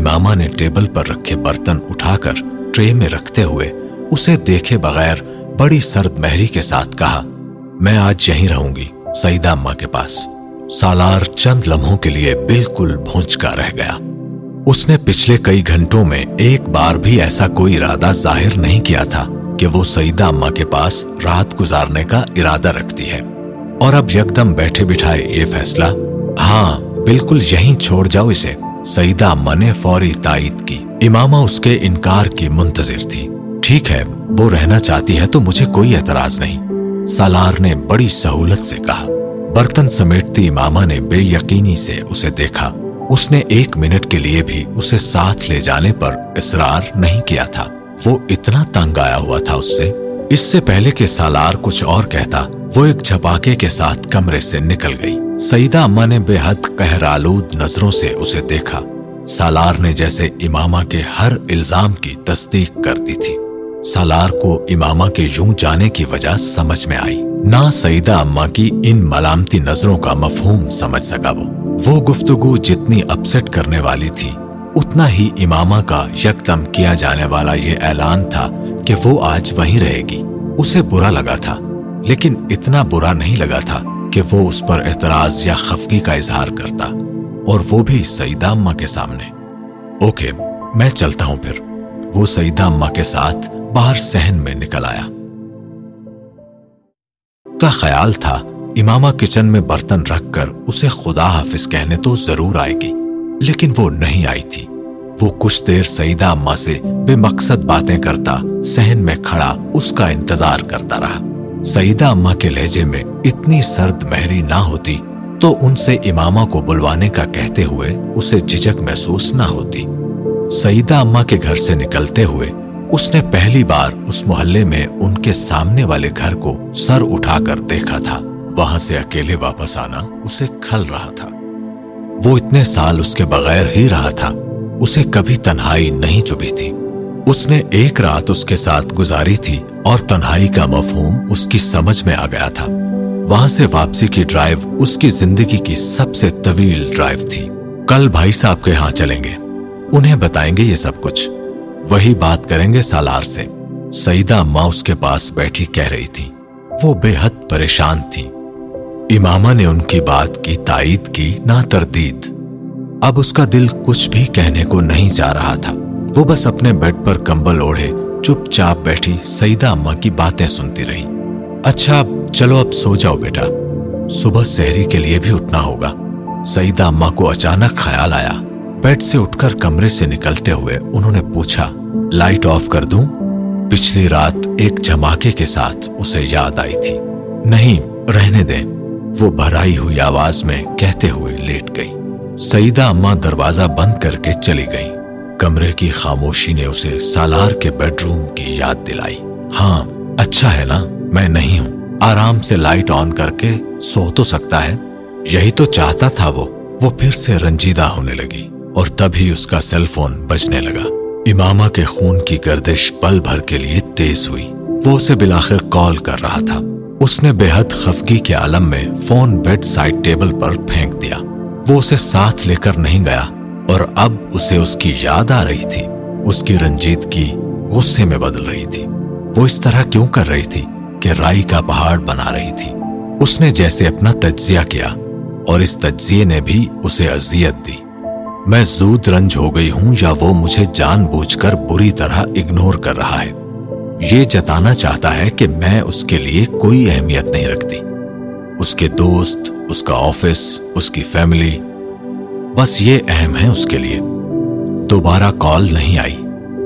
امامہ نے ٹیبل پر رکھے برتن اٹھا کر ٹرے میں رکھتے ہوئے اسے دیکھے بغیر بڑی سرد مہری کے ساتھ کہا، میں آج یہیں رہوں گی سعیدہ اماں کے پاس. سالار چند لمحوں کے لیے بالکل بھونچ کا رہ گیا۔ اس نے پچھلے کئی گھنٹوں میں ایک بار بھی ایسا کوئی ارادہ ظاہر نہیں کیا تھا کہ وہ سعیدہ اماں کے پاس رات گزارنے کا ارادہ رکھتی ہے۔ اور اب یکدم بیٹھے بٹھائے یہ فیصلہ ہاں بالکل یہیں چھوڑ جاؤ اسے۔ سعیدہ اماں نے فوری تائید کی۔ امامہ اس کے انکار کی منتظر تھی۔ ٹھیک ہے، وہ رہنا چاہتی ہے تو مجھے کوئی اعتراض نہیں۔ سالار نے بڑی سہولت سے کہا۔ برتن سمیٹتی امامہ نے بے یقینی سے اسے دیکھا۔ اس نے ایک منٹ کے لیے بھی اسے ساتھ لے جانے پر اصرار نہیں کیا تھا۔ وہ اتنا تنگ آیا ہوا تھا اس سے۔ اس سے پہلے کہ سالار کچھ اور کہتا، وہ ایک جھپاکے کے ساتھ کمرے سے نکل گئی۔ سعیدہ اما نے بے حد قہرآلود نظروں سے اسے دیکھا۔ سالار نے جیسے امامہ کے ہر الزام کی تصدیق کر دی تھی۔ سالار کو امامہ کے یوں جانے کی وجہ سمجھ میں آئی۔ نہ سعیدہ اما کی ان ملامتی نظروں کا مفہوم سمجھ سکا وہ۔ وہ گفتگو جتنی اپسٹ کرنے والی تھی، اتنا ہی امامہ کا یکدم کیا جانے والا یہ اعلان تھا کہ وہ آج وہیں رہے گی۔ اسے برا لگا تھا، لیکن اتنا برا نہیں لگا تھا کہ وہ اس پر اعتراض یا خفگی کا اظہار کرتا، اور وہ بھی سعیدہ اماں کے سامنے۔ اوکے، میں چلتا ہوں پھر۔ وہ سعیدہ اماں کے ساتھ باہر سہن میں نکل آیا۔ کا خیال تھا، امامہ کچن میں برتن رکھ کر اسے خدا حافظ کہنے تو ضرور آئے گی، لیکن وہ نہیں آئی تھی۔ وہ کچھ دیر سعیدہ اماں سے بے مقصد باتیں کرتا سہن میں کھڑا، اس کا انتظار کرتا رہا۔ سعیدہ اماں کے لہجے میں اتنی سرد مہری نہ ہوتی تو ان سے امامہ کو بلوانے کا کہتے ہوئے اسے جھجک محسوس نہ ہوتی۔ سعیدہ اماں کے گھر سے نکلتے ہوئے اس نے پہلی بار اس محلے میں ان کے سامنے والے گھر کو سر اٹھا کر دیکھا تھا۔ وہاں سے اکیلے واپس آنا اسے کھل رہا تھا۔ وہ اتنے سال اس کے بغیر ہی رہا تھا۔ اسے کبھی تنہائی نہیں چبھی تھی۔ اس نے ایک رات اس کے ساتھ گزاری تھی اور تنہائی کا مفہوم اس کی سمجھ میں آ گیا تھا۔ وہاں سے واپسی کی ڈرائیو اس کی زندگی کی سب سے طویل ڈرائیو تھی۔ کل بھائی صاحب کے ہاں چلیں گے۔ انہیں بتائیں گے یہ سب کچھ۔ وہی بات کریں گے سالار سے۔ سعیدہ ماں اس کے پاس بیٹھی کہہ رہی تھی۔ وہ بے حد پریشان تھی۔ امامہ نے ان کی بات کی تائید کی نہ تردید اب اس کا دل کچھ بھی کہنے کو نہیں جا رہا تھا۔ وہ بس اپنے بیڈ پر کمبل اوڑھے، چپ چاپ بیٹھی سعیدہ اماں کی باتیں سنتی رہی۔ اچھا چلو اب سو جاؤ بیٹا۔ صبح سہری کے لیے بھی اٹھنا ہوگا۔ سعیدہ اماں کو اچانک خیال آیا۔ بیڈ سے اٹھ کر کمرے سے نکلتے ہوئے انہوں نے پوچھا، لائٹ آف کر دوں؟ پچھلی رات ایک جھماکے کے ساتھ اسے یاد آئی تھی۔ نہیں، رہنے دیں۔ وہ بھرائی ہوئی آواز میں کہتے ہوئے لیٹ گئی۔ سعیدہ اماں دروازہ بند کر کے چلی گئی کمرے کی خاموشی نے اسے سالار کے بیڈ روم کی یاد دلائی۔ ہاں اچھا ہے نا؟ میں نہیں ہوں۔ آرام سے لائٹ آن کر کے سو تو سکتا ہے۔ یہی تو چاہتا تھا وہ۔ وہ پھر سے رنجیدہ ہونے لگی اور تبھی اس کا سیل فون بجنے لگا۔ امامہ کے خون کی گردش پل بھر کے لیے تیز ہوئی۔ وہ اسے بلاخر کال کر رہا تھا۔ اس نے بے حد خفگی کے عالم میں فون بیڈ سائڈ ٹیبل پر پھینک دیا۔ وہ اسے ساتھ لے کر نہیں گیا اور اب اسے اس کی یاد آ رہی تھی۔ اس کی رنجیت کی غصے میں بدل رہی تھی۔ وہ اس طرح کیوں کر رہی تھی کہ رائی کا پہاڑ بنا رہی تھی؟ اس نے جیسے اپنا تجزیہ کیا اور اس تجزیے نے بھی اسے اذیت دی۔ میں زود رنج ہو گئی ہوں یا وہ مجھے جان بوجھ کر بری طرح اگنور کر رہا ہے۔ یہ جتانا چاہتا ہے کہ میں اس کے لیے کوئی اہمیت نہیں رکھتی۔ اس کے دوست، اس کا آفس، اس کی فیملی بس یہ اہم ہے اس کے لیے۔ دوبارہ کال نہیں آئی۔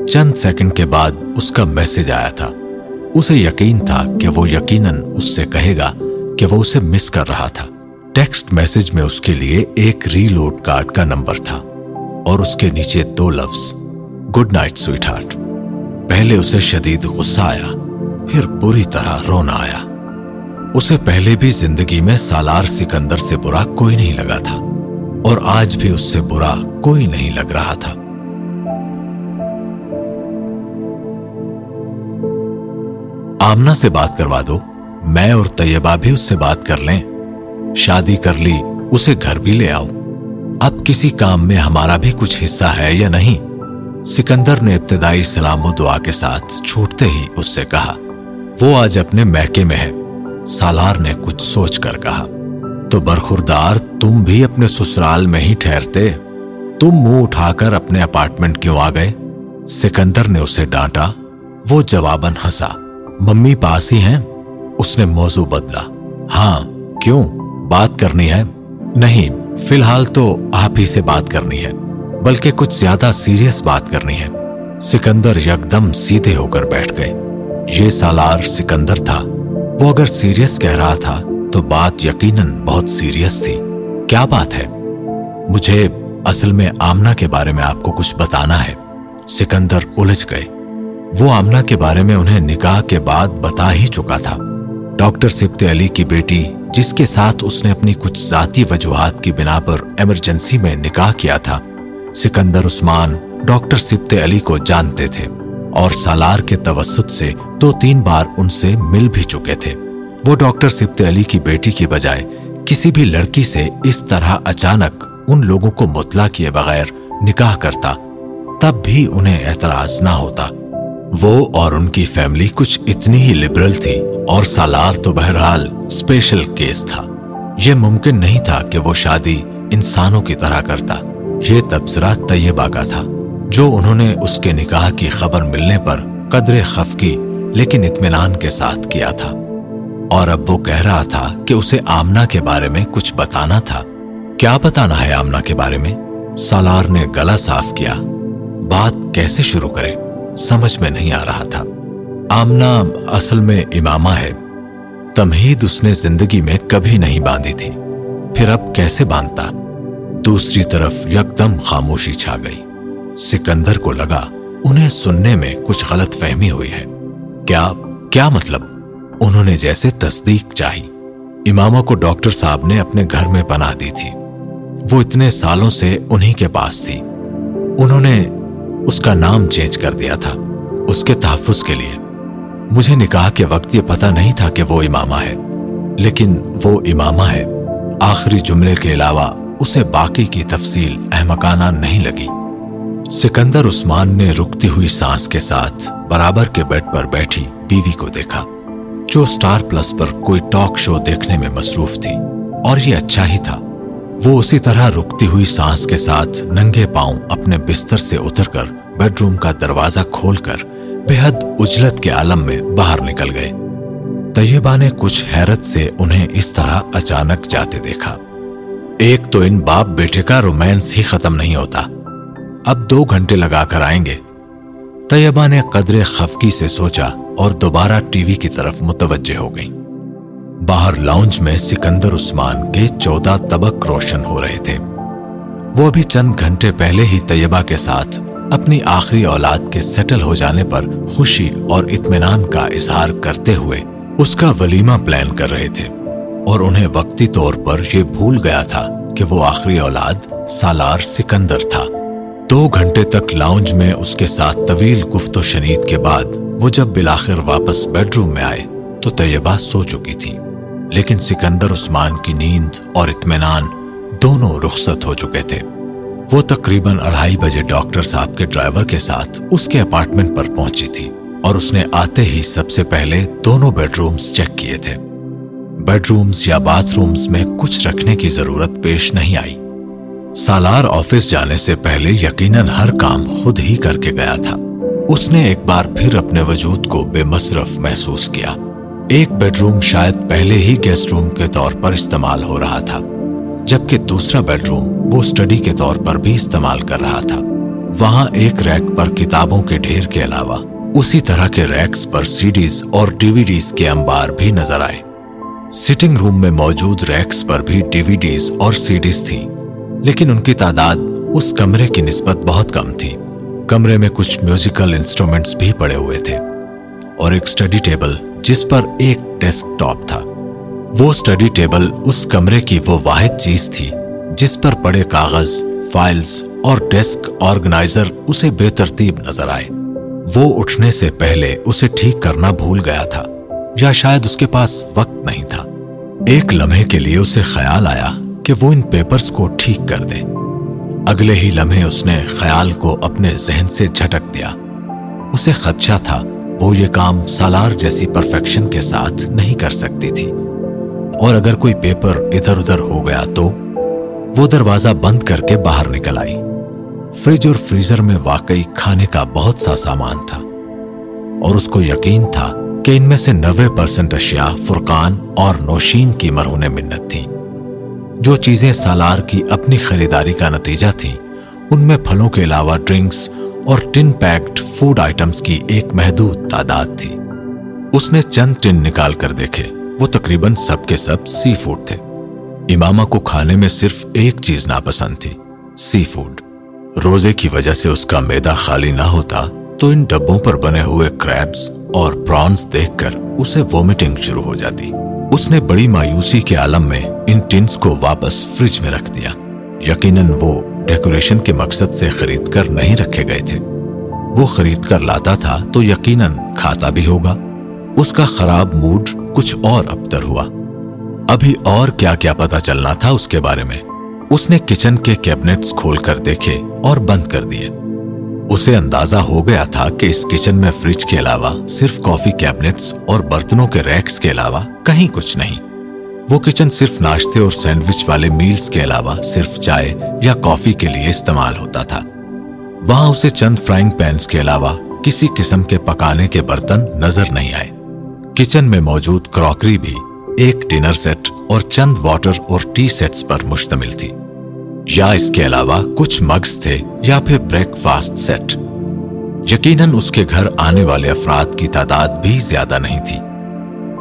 چند سیکنڈ کے بعد اس کا میسج آیا تھا۔ اسے یقین تھا کہ وہ یقیناً اس سے کہے گا کہ وہ اسے مس کر رہا تھا۔ ٹیکسٹ میسج میں اس کے لیے ایک ری لوڈ کارڈ کا نمبر تھا اور اس کے نیچے دو لفظ۔ گڈ نائٹ سویٹ ہارٹ پہلے اسے شدید غصہ آیا، پھر بری طرح رونا آیا۔ اسے پہلے بھی زندگی میں سالار سکندر سے برا کوئی نہیں لگا تھا، اور آج بھی اس سے برا کوئی نہیں لگ رہا تھا۔ آمنا سے بات کروا دو، میں اور طیبہ بھی اس سے بات کر لیں۔ شادی کر لی، اسے گھر بھی لے آؤ۔ اب کسی کام میں ہمارا بھی کچھ حصہ ہے یا نہیں؟ سکندر نے ابتدائی سلام و دعا کے ساتھ چھوٹتے ہی اس سے کہا، وہ آج اپنے میکے میں ہے۔ سالار نے کچھ سوچ کر کہا، تو برخوردار تم بھی اپنے سسرال میں ہی ٹھہرتے؟ تم منہ اٹھا کر اپنے اپارٹمنٹ کیوں آ گئے؟ سکندر نے اسے ڈانٹا، وہ جواباً ہنسا، ممی پاس ہی ہیں؟ اس نے موضوع بدلا ہاں کیوں؟ بات کرنی ہے؟ نہیں، فی الحال تو آپ ہی سے بات کرنی ہے، بلکہ کچھ زیادہ سیریس بات کرنی ہے۔ سکندر یکدم سیدھے ہو کر بیٹھ گئے۔ یہ سالار سکندر تھا۔ وہ اگر سیریس کہہ رہا تھا تو بات یقیناً بہت سیریس تھی۔ کیا بات ہے؟ مجھے اصل میں آمنا کے بارے میں آپ کو کچھ بتانا ہے۔ سکندر الجھ گئے۔ وہ آمنا کے بارے میں انہیں نکاح کے بعد بتا ہی چکا تھا۔ ڈاکٹر سبت علی کی بیٹی، جس کے ساتھ اس نے اپنی کچھ ذاتی وجوہات کی بنا پر ایمرجنسی میں نکاح کیا تھا، سکندر عثمان ڈاکٹر سبت علی کو جانتے تھے۔ اور سالار کے توسط سے دو تین بار ان سے مل بھی چکے تھے۔ وہ ڈاکٹر سبت علی کی بیٹی کی بجائے کسی بھی لڑکی سے اس طرح اچانک ان لوگوں کو مطلع کیے بغیر نکاح کرتا، تب بھی انہیں اعتراض نہ ہوتا۔ وہ اور ان کی فیملی کچھ اتنی ہی لبرل تھی اور سالار تو بہرحال اسپیشل کیس تھا۔ یہ ممکن نہیں تھا کہ وہ شادی انسانوں کی طرح کرتا۔ یہ تبصرہ طیبہ کا تھا۔ جو انہوں نے اس کے نکاح کی خبر ملنے پر قدر خف کی، لیکن اطمینان کے ساتھ کیا تھا۔ اور اب وہ کہہ رہا تھا کہ اسے آمنا کے بارے میں کچھ بتانا تھا۔ کیا بتانا ہے آمنا کے بارے میں؟ سالار نے گلا صاف کیا۔ بات کیسے شروع کرے؟ سمجھ میں نہیں آ رہا تھا۔ آمنا اصل میں امامہ ہے۔ تمہید اس نے زندگی میں کبھی نہیں باندھی تھی۔ پھر اب کیسے باندھتا؟ دوسری طرف یکدم خاموشی چھا گئی۔ سکندر کو لگا، انہیں سننے میں کچھ غلط فہمی ہوئی ہے۔ کیا کیا مطلب؟ انہوں نے جیسے تصدیق چاہی۔ امامہ کو ڈاکٹر صاحب نے اپنے گھر میں بنا دی تھی۔ وہ اتنے سالوں سے انہی کے پاس تھی۔ انہوں نے اس کا نام چینج کر دیا تھا، اس کے تحفظ کے لیے۔ مجھے نکاح کے وقت یہ پتا نہیں تھا کہ وہ امامہ ہے، لیکن وہ امامہ ہے۔ آخری جملے کے علاوہ اسے باقی کی تفصیل احمقانہ نہیں لگی۔ سکندر عثمان نے رکتی ہوئی سانس کے ساتھ برابر کے بیڈ پر بیٹھی بیوی کو دیکھا، جو سٹار پلس پر کوئی ٹاک شو دیکھنے میں مصروف تھی۔ اور یہ اچھا ہی تھا۔ وہ اسی طرح رکتی ہوئی سانس کے ساتھ ننگے پاؤں اپنے بستر سے اتر کر بیڈ روم کا دروازہ کھول کر بے حد اجلت کے عالم میں باہر نکل گئے۔ طیبہ نے کچھ حیرت سے انہیں اس طرح اچانک جاتے دیکھا۔ ایک تو ان باپ بیٹے کا رومانس ہی ختم نہیں ہوتا۔ اب دو گھنٹے لگا کر آئیں گے۔ طیبہ نے قدر خفکی سے سوچا اور دوبارہ ٹی وی کی طرف متوجہ ہو گئی باہر لاؤنج میں سکندر عثمان کے چودہ طبق روشن ہو رہے تھے۔ وہ ابھی چند گھنٹے پہلے ہی طیبہ کے ساتھ اپنی آخری اولاد کے سیٹل ہو جانے پر خوشی اور اطمینان کا اظہار کرتے ہوئے اس کا ولیمہ پلان کر رہے تھے۔ اور انہیں وقتی طور پر یہ بھول گیا تھا کہ وہ آخری اولاد سالار سکندر تھا۔ دو گھنٹے تک لاؤنج میں اس کے ساتھ طویل گفت و شنید کے بعد وہ جب بلاخر واپس بیڈ روم میں آئے تو طیبہ سو چکی تھی۔ لیکن سکندر عثمان کی نیند اور اطمینان دونوں رخصت ہو چکے تھے۔ وہ تقریباً اڑھائی بجے ڈاکٹر صاحب کے ڈرائیور کے ساتھ اس کے اپارٹمنٹ پر پہنچی تھی اور اس نے آتے ہی سب سے پہلے دونوں بیڈ رومز چیک کیے تھے۔ بیڈ رومز یا باتھ رومز میں کچھ رکھنے کی ضرورت پیش نہیں آئی۔ سالار آفس جانے سے پہلے یقیناً ہر کام خود ہی کر کے گیا تھا۔ اس نے ایک بار پھر اپنے وجود کو بے مصرف محسوس کیا۔ ایک بیڈ روم شاید پہلے ہی گیسٹ روم کے طور پر استعمال ہو رہا تھا، جبکہ دوسرا بیڈ روم وہ اسٹڈی کے طور پر بھی استعمال کر رہا تھا۔ وہاں ایک ریک پر کتابوں کے ڈھیر کے علاوہ اسی طرح کے ریکس پر سی ڈیز اور ڈی وی ڈیز کے انبار بھی نظر آئے۔ سٹنگ روم میں موجود ریکس پر بھی ڈی وی ڈیز اور سی ڈیز تھیں۔ لیکن ان کی تعداد اس کمرے کی نسبت بہت کم تھی۔ کمرے میں کچھ میوزیکل انسٹرومنٹس بھی پڑے ہوئے تھے اور ایک اسٹڈی ٹیبل جس پر ایک ڈیسک ٹاپ تھا۔ وہ اسٹڈی ٹیبل اس کمرے کی وہ واحد چیز تھی جس پر پڑے کاغذ فائلز اور ڈیسک آرگنائزر اسے بے ترتیب نظر آئے۔ وہ اٹھنے سے پہلے اسے ٹھیک کرنا بھول گیا تھا یا شاید اس کے پاس وقت نہیں تھا۔ ایک لمحے کے لیے اسے خیال آیا کہ وہ ان پیپرز کو ٹھیک کر دے۔ اگلے ہی لمحے اس نے خیال کو اپنے ذہن سے جھٹک دیا۔ اسے خدشہ تھا، وہ یہ کام سالار جیسی پرفیکشن کے ساتھ نہیں کر سکتی تھی۔ اور اگر کوئی پیپر ادھر ادھر ہو گیا تو وہ دروازہ بند کر کے باہر نکل آئی۔ فریج اور فریزر میں واقعی کھانے کا بہت سا سامان تھا۔ اور اس کو یقین تھا کہ ان میں سے نوے پرسنٹ اشیاء فرقان اور نوشین کی مرہون منت تھی جو چیزیں سالار کی اپنی خریداری کا نتیجہ تھیں، ان میں پھلوں کے علاوہ ڈرنکس اور ٹن پیکڈ فوڈ آئٹمز کی ایک محدود تعداد تھی۔ اس نے چند ٹن نکال کر دیکھے، وہ تقریباً سب کے سب سی فوڈ تھے۔ امامہ کو کھانے میں صرف ایک چیز ناپسند تھی، سی فوڈ۔ روزے کی وجہ سے اس کا میدا خالی نہ ہوتا، تو ان ڈبوں پر بنے ہوئے کریبز اور پرانز دیکھ کر اسے وومٹنگ شروع ہو جاتی۔ اس نے بڑی مایوسی کے عالم میں ان ٹنز کو واپس فریج میں رکھ دیا۔ یقیناً وہ ڈیکوریشن کے مقصد سے خرید کر نہیں رکھے گئے تھے۔ وہ خرید کر لاتا تھا تو یقیناً کھاتا بھی ہوگا۔ اس کا خراب موڈ کچھ اور ابتر ہوا۔ ابھی اور کیا کیا پتا چلنا تھا اس کے بارے میں۔ اس نے کچن کے کیبنٹس کھول کر دیکھے اور بند کر دیے۔ اسے اندازہ ہو گیا تھا کہ اس کچن میں فریج کے علاوہ صرف کافی کیبنٹس اور برتنوں کے ریکس کے علاوہ کہیں کچھ نہیں۔ وہ کچن صرف ناشتے اور سینڈوچ والے میلز کے علاوہ صرف چائے یا کافی کے لیے استعمال ہوتا تھا۔ وہاں اسے چند فرائنگ پینس کے علاوہ کسی قسم کے پکانے کے برتن نظر نہیں آئے۔ کچن میں موجود کراکری بھی ایک ڈنر سیٹ اور چند واٹر اور ٹی سیٹس پر مشتمل تھی۔ یا اس کے علاوہ کچھ مگز تھے یا پھر بریک فاسٹ سیٹ یقیناً اس کے گھر آنے والے افراد کی تعداد بھی زیادہ نہیں تھی۔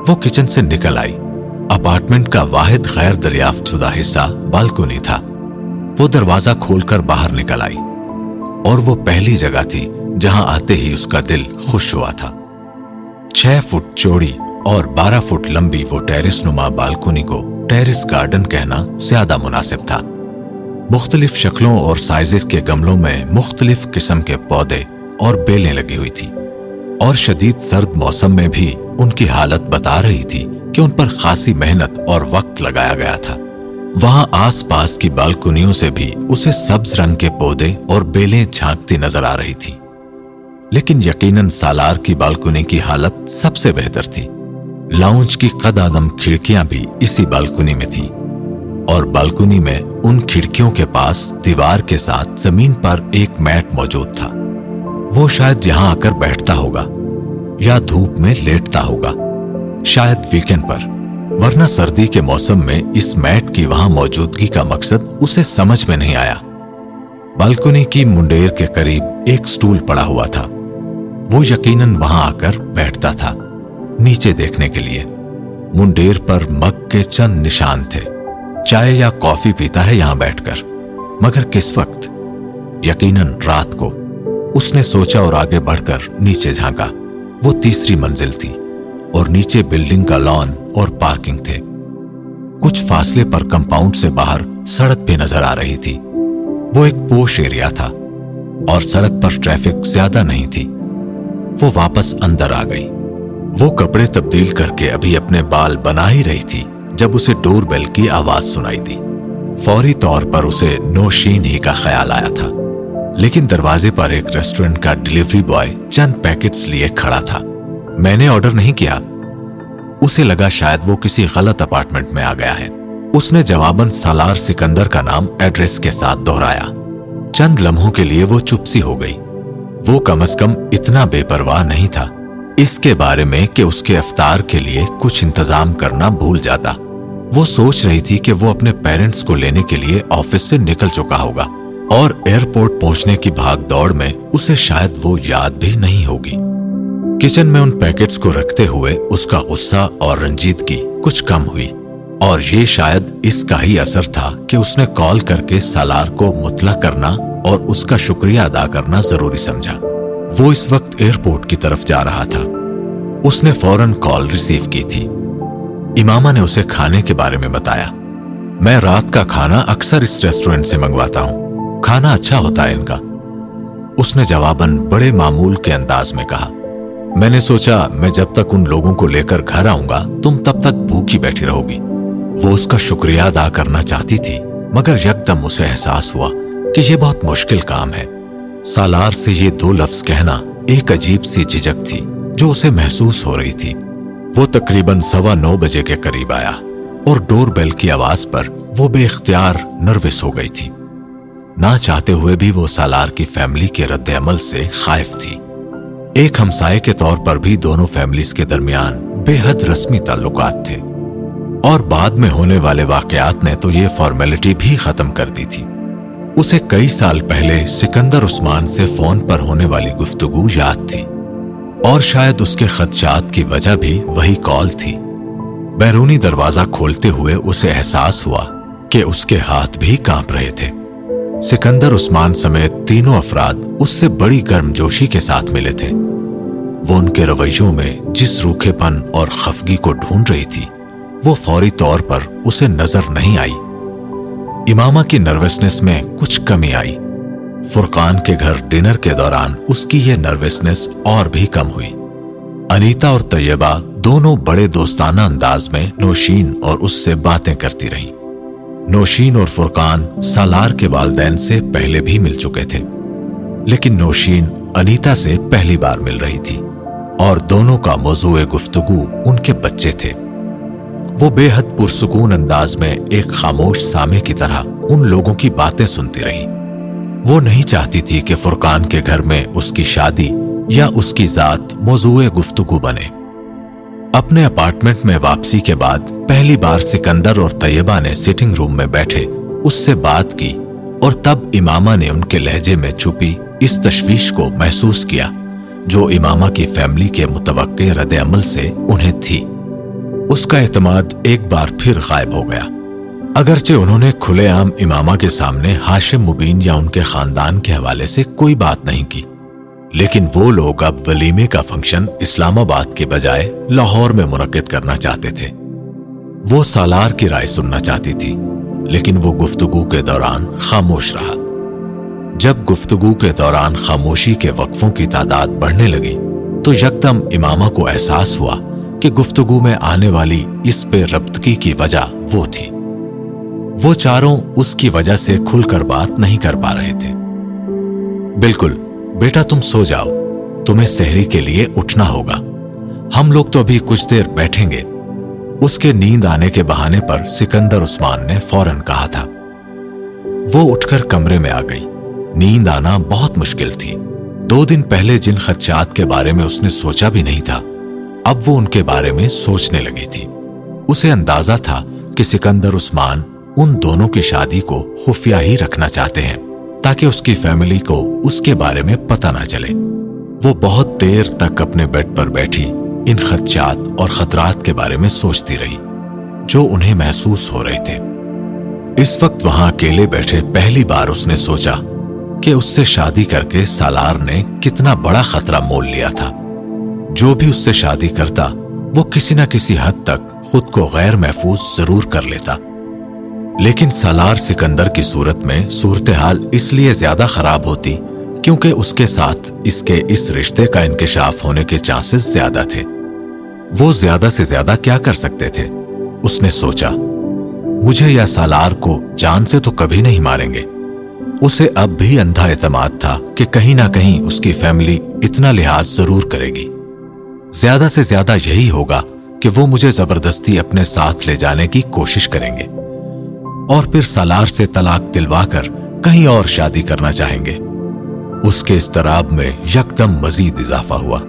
وہ کچن سے نکل آئی۔ اپارٹمنٹ کا واحد غیر دریافت شدہ حصہ بالکونی تھا۔ وہ دروازہ کھول کر باہر نکل آئی۔ اور وہ پہلی جگہ تھی جہاں آتے ہی اس کا دل خوش ہوا تھا۔ چھ فٹ چوڑی اور بارہ فٹ لمبی وہ ٹیرس نما بالکونی کو ٹیرس گارڈن کہنا زیادہ مناسب تھا۔ مختلف شکلوں اور سائزز کے گملوں میں مختلف قسم کے پودے اور بیلیں لگی ہوئی تھی اور شدید سرد موسم میں بھی ان کی حالت بتا رہی تھی کہ ان پر خاصی محنت اور وقت لگایا گیا تھا۔ وہاں آس پاس کی بالکونیوں سے بھی اسے سبز رنگ کے پودے اور بیلیں جھانکتی نظر آ رہی تھی۔ لیکن یقیناً سالار کی بالکونی کی حالت سب سے بہتر تھی۔ لاؤنج کی قد آدم کھڑکیاں بھی اسی بالکنی میں تھی اور بالکنی میں ان کھڑکیوں کے پاس دیوار کے ساتھ زمین پر ایک میٹ موجود تھا۔ وہ شاید یہاں آ کر بیٹھتا ہوگا یا دھوپ میں لیٹتا ہوگا، شاید ویکینڈ پر۔ ورنہ سردی کے موسم میں اس میٹ کی وہاں موجودگی کا مقصد اسے سمجھ میں نہیں آیا۔ بالکنی کی منڈیر کے قریب ایک سٹول پڑا ہوا تھا۔ وہ یقیناً وہاں آ کر بیٹھتا تھا، نیچے دیکھنے کے لیے۔ منڈیر پر مگ کے چند نشان تھے۔ چائے یا کافی پیتا ہے یہاں بیٹھ کر۔ مگر کس وقت؟ یقیناً رات کو۔ اس نے سوچا اور آگے بڑھ کر نیچے جھانکا۔ وہ تیسری منزل تھی اور نیچے بلڈنگ کا لان اور پارکنگ تھے۔ کچھ فاصلے پر کمپاؤنڈ سے باہر سڑک بھی نظر آ رہی تھی۔ وہ ایک پوش ایریا تھا اور سڑک پر ٹریفک زیادہ نہیں تھی۔ وہ واپس اندر آ گئی۔ وہ کپڑے تبدیل کر کے ابھی اپنے بال بنا ہی رہی تھی۔ جب اسے ڈور بیل کی آواز سنائی دی۔ فوری طور پر اسے نو شین ہی کا خیال آیا تھا۔ لیکن دروازے پر ایک ریسٹورنٹ کا ڈلیوری بوائے چند پیکٹس لیے کھڑا تھا۔ میں نے آرڈر نہیں کیا۔ اسے لگا شاید وہ کسی غلط اپارٹمنٹ میں آ گیا ہے۔ اس نے جواباً سالار سکندر کا نام ایڈریس کے ساتھ دہرایا۔ چند لمحوں کے لیے وہ چپسی ہو گئی۔ وہ کم از کم اتنا بے پرواہ نہیں تھا۔ اس کے بارے میں کہ اس کے افطار کے لیے کچھ انتظام کرنا بھول جاتا۔ وہ سوچ رہی تھی کہ وہ اپنے پیرنٹس کو لینے کے لیے آفس سے نکل چکا ہوگا اور ایئرپورٹ پہنچنے کی بھاگ دوڑ میں اسے شاید وہ یاد بھی نہیں ہوگی۔ کچن میں ان پیکٹس کو رکھتے ہوئے اس کا غصہ اور رنجیدگی کچھ کم ہوئی اور یہ شاید اس کا ہی اثر تھا کہ اس نے کال کر کے سالار کو مطلع کرنا اور اس کا شکریہ ادا کرنا ضروری سمجھا۔ وہ اس وقت ایئرپورٹ کی طرف جا رہا تھا۔ اس نے فوراً کال ریسیو کی تھی۔ امامہ نے اسے کھانے کے بارے میں بتایا۔ میں رات کا کھانا اکثر اس ریسٹورنٹ سے منگواتا ہوں۔ کھانا اچھا ہوتا ہے ان کا۔ اس نے جواباً بڑے معمول کے انداز میں کہا۔ میں نے سوچا، میں جب تک ان لوگوں کو لے کر گھر آؤں گا، تم تب تک بھوکی بیٹھی رہو گی۔ وہ اس کا شکریہ ادا کرنا چاہتی تھی، مگر یک دم اسے احساس ہوا کہ یہ بہت مشکل کام ہے۔ سالار سے یہ دو لفظ کہنا ایک عجیب سی جھجک تھی جو اسے محسوس ہو رہی تھی۔ وہ تقریباً سوا نو بجے کے قریب آیا اور ڈور بیل کی آواز پر وہ بے اختیار نروس ہو گئی تھی۔ نہ چاہتے ہوئے بھی وہ سالار کی فیملی کے رد عمل سے خائف تھی۔ ایک ہمسائے کے طور پر بھی دونوں فیملیز کے درمیان بے حد رسمی تعلقات تھے۔ اور بعد میں ہونے والے واقعات نے تو یہ فارمیلٹی بھی ختم کر دی تھی۔ اسے کئی سال پہلے سکندر عثمان سے فون پر ہونے والی گفتگو یاد تھی۔ اور شاید اس کے خدشات کی وجہ بھی وہی کال تھی۔ بیرونی دروازہ کھولتے ہوئے اسے احساس ہوا کہ اس کے ہاتھ بھی کانپ رہے تھے۔ سکندر عثمان سمیت تینوں افراد اس سے بڑی گرم جوشی کے ساتھ ملے تھے۔ وہ ان کے رویوں میں جس روکھے پن اور خفگی کو ڈھونڈ رہی تھی، وہ فوری طور پر اسے نظر نہیں آئی۔ امامہ کی نروسنس میں کچھ کمی آئی۔ فرقان کے گھر ڈنر کے دوران اس کی یہ نروسنس اور بھی کم ہوئی۔ انیتا اور طیبہ دونوں بڑے دوستانہ انداز میں نوشین اور اس سے باتیں کرتی رہیں۔ نوشین اور فرقان سالار کے والدین سے پہلے بھی مل چکے تھے۔ لیکن نوشین انیتا سے پہلی بار مل رہی تھی اور دونوں کا موضوع گفتگو ان کے بچے تھے۔ وہ بے حد پرسکون انداز میں ایک خاموش سامے کی طرح ان لوگوں کی باتیں سنتی رہی وہ نہیں چاہتی تھی کہ فرقان کے گھر میں اس کی شادی یا اس کی ذات موضوع گفتگو بنے۔ اپنے اپارٹمنٹ میں واپسی کے بعد پہلی بار سکندر اور طیبہ نے سٹنگ روم میں بیٹھے، اس سے بات کی اور تب امامہ نے ان کے لہجے میں چھپی اس تشویش کو محسوس کیا جو امامہ کی فیملی کے متوقع رد عمل سے انہیں تھی۔ اس کا اعتماد ایک بار پھر غائب ہو گیا۔ اگرچہ انہوں نے کھلے عام امامہ کے سامنے ہاشم مبین یا ان کے خاندان کے حوالے سے کوئی بات نہیں کی، لیکن وہ لوگ اب ولیمے کا فنکشن اسلام آباد کے بجائے لاہور میں منعقد کرنا چاہتے تھے۔ وہ سالار کی رائے سننا چاہتی تھی، لیکن وہ گفتگو کے دوران خاموش رہا۔ جب گفتگو کے دوران خاموشی کے وقفوں کی تعداد بڑھنے لگی، تو یکدم امامہ کو احساس ہوا کہ گفتگو میں آنے والی اس پہ ربطگی کی وجہ وہ تھی۔ وہ چاروں اس کی وجہ سے کھل کر بات نہیں کر پا رہے تھے۔ بالکل، بیٹا تم سو جاؤ، تمہیں سہری کے لیے اٹھنا ہوگا۔ ہم لوگ تو ابھی کچھ دیر بیٹھیں گے۔ اس کے نیند آنے کے بہانے پر سکندر عثمان نے فوراً کہا تھا۔ وہ اٹھ کر کمرے میں آ گئی۔ نیند آنا بہت مشکل تھی۔ دو دن پہلے جن خدشات کے بارے میں اس نے سوچا بھی نہیں تھا، اب وہ ان کے بارے میں سوچنے لگی تھی۔ اسے اندازہ تھا کہ سکندر عثمان ان دونوں کی شادی کو خفیہ ہی رکھنا چاہتے ہیں تاکہ اس کی فیملی کو اس کے بارے میں پتہ نہ چلے۔ وہ بہت دیر تک اپنے بیڈ پر بیٹھی ان خدشات اور خطرات کے بارے میں سوچتی رہی جو انہیں محسوس ہو رہے تھے۔ اس وقت وہاں اکیلے بیٹھے پہلی بار اس نے سوچا کہ اس سے شادی کر کے سالار نے کتنا بڑا خطرہ مول لیا تھا۔ جو بھی اس سے شادی کرتا، وہ کسی نہ کسی حد تک خود کو غیر محفوظ ضرور کر لیتا۔ لیکن سالار سکندر کی صورت میں صورتحال اس لیے زیادہ خراب ہوتی کیونکہ اس کے ساتھ اس کے اس رشتے کا انکشاف ہونے کے چانسز زیادہ تھے۔ وہ زیادہ سے زیادہ کیا کر سکتے تھے؟ اس نے سوچا، مجھے یا سالار کو جان سے تو کبھی نہیں ماریں گے۔ اسے اب بھی اندھا اعتماد تھا کہ کہیں نہ کہیں اس کی فیملی اتنا لحاظ ضرور کرے گی۔ زیادہ سے زیادہ یہی ہوگا کہ وہ مجھے زبردستی اپنے ساتھ لے جانے کی کوشش کریں گے۔ اور پھر سالار سے طلاق دلوا کر کہیں اور شادی کرنا چاہیں گے۔ اس کے استراب میں یکدم مزید اضافہ ہوا۔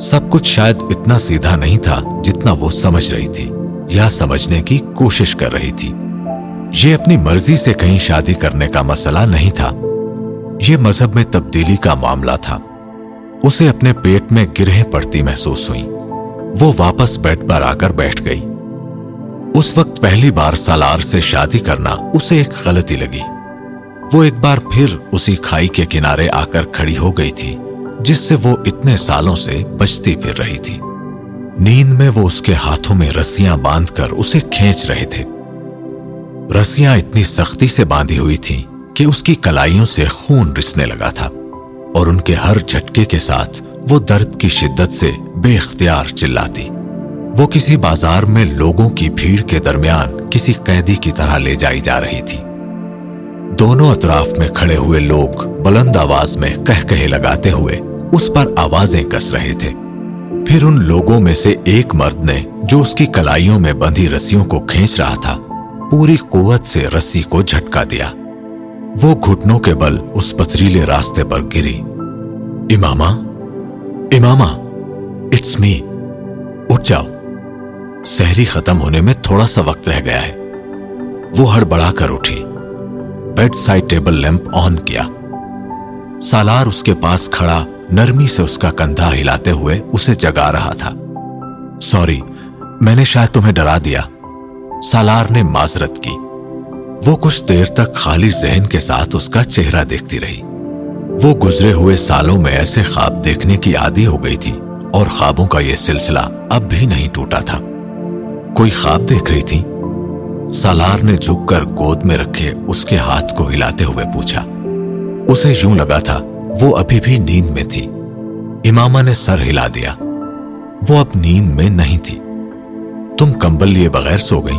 سب کچھ شاید اتنا سیدھا نہیں تھا جتنا وہ سمجھ رہی تھی یا سمجھنے کی کوشش کر رہی تھی۔ یہ اپنی مرضی سے کہیں شادی کرنے کا مسئلہ نہیں تھا۔ یہ مذہب میں تبدیلی کا معاملہ تھا۔ اسے اپنے پیٹ میں گرہیں پڑتی محسوس ہوئی وہ واپس بیڈ پر آ کر بیٹھ گئی۔ اس وقت پہلی بار سالار سے شادی کرنا اسے ایک غلطی لگی۔ وہ ایک بار پھر اسی کھائی کے کنارے آ کر کھڑی ہو گئی تھی، جس سے وہ اتنے سالوں سے بچتی پھر رہی تھی۔ نیند میں وہ اس کے ہاتھوں میں رسیاں باندھ کر اسے کھینچ رہے تھے۔ رسیاں اتنی سختی سے باندھی ہوئی تھی کہ اس کی کلائیوں سے خون رسنے لگا تھا۔ اور ان کے ہر جھٹکے کے ساتھ وہ درد کی شدت سے بے اختیار چلاتی۔ وہ کسی بازار میں لوگوں کی بھیڑ کے درمیان کسی قیدی کی طرح لے جائی جا رہی تھی۔ دونوں اطراف میں کھڑے ہوئے لوگ بلند آواز میں کہہ کہے لگاتے ہوئے اس پر آوازیں کس رہے تھے۔ پھر ان لوگوں میں سے ایک مرد نے جو اس کی کلائیوں میں بندھی رسیوں کو کھینچ رہا تھا، پوری قوت سے رسی کو جھٹکا دیا۔ وہ گھٹنوں کے بل اس پتریلے راستے پر گری۔ اماما اماما اٹس می، اٹھ جاؤ۔ سہری ختم ہونے میں تھوڑا سا وقت رہ گیا ہے۔ وہ ہڑبڑا کر اٹھی۔ Bed side table lamp on کیا۔ سالار اس کے پاس کھڑا، نرمی سے اس کا کندھا ہلاتے ہوئے اسے جگا رہا تھا۔ سوری، میں نے شاید تمہیں ڈرا دیا۔ سالار نے معذرت کی۔ وہ کچھ دیر تک خالی ذہن کے ساتھ اس کا چہرہ دیکھتی رہی۔ وہ گزرے ہوئے سالوں میں ایسے خواب دیکھنے کی عادی ہو گئی تھی اور خوابوں کا یہ سلسلہ اب بھی نہیں ٹوٹا تھا۔ کوئی خواب دیکھ رہی تھی؟ سالار نے جھک کر گود میں رکھے اس کے ہاتھ کو ہلاتے ہوئے پوچھا، اسے یوں لگا تھا، وہ ابھی بھی نیند میں تھی۔ اماما نے سر ہلا دیا۔ وہ اب نیند میں نہیں تھی۔ تم کمبل لیے بغیر سو گئی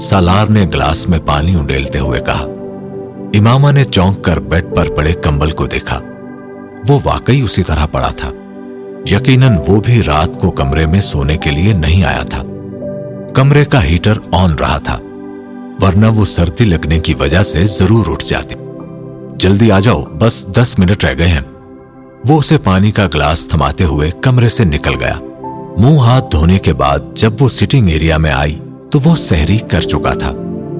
سالار نے گلاس میں پانی انڈیلتے ہوئے کہا اماما نے چونک کر بیڈ پر پڑے کمبل کو دیکھا۔ وہ واقعی اسی طرح پڑا تھا۔ یقیناً وہ بھی رات کو کمرے میں سونے کے لیے نہیں آیا تھا۔ کمرے کا ہیٹر آن رہا تھا، ورنہ وہ سردی لگنے کی وجہ سے ضرور اٹھ جاتی۔ جلدی آ جاؤ، بس دس منٹ رہ گئے ہیں۔ وہ اسے پانی کا گلاس تھماتے ہوئے کمرے سے نکل گیا۔ منہ ہاتھ دھونے کے بعد جب وہ سٹنگ ایریا میں آئی تو وہ سحری کر چکا تھا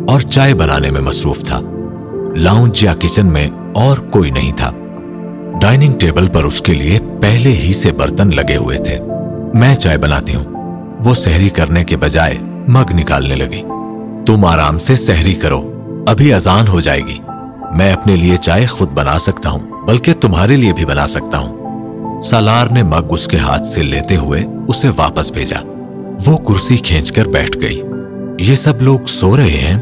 اور چائے بنانے میں مصروف تھا۔ لاؤنج یا کچن میں اور کوئی نہیں تھا۔ ڈائننگ ٹیبل پر اس کے لیے پہلے ہی سے برتن لگے ہوئے تھے۔ میں چائے بناتی ہوں۔ وہ سحری کرنے کے بجائے مگ نکالنے لگی۔ تم آرام سے سحری کرو، ابھی اذان ہو جائے گی۔ میں اپنے لیے چائے خود بنا سکتا ہوں، بلکہ تمہارے لیے بھی بنا سکتا ہوں۔ سالار نے مگ اس کے ہاتھ سے لیتے ہوئے اسے واپس بھیجا۔ وہ کرسی کھینچ کر بیٹھ گئی۔ یہ سب لوگ سو رہے ہیں؟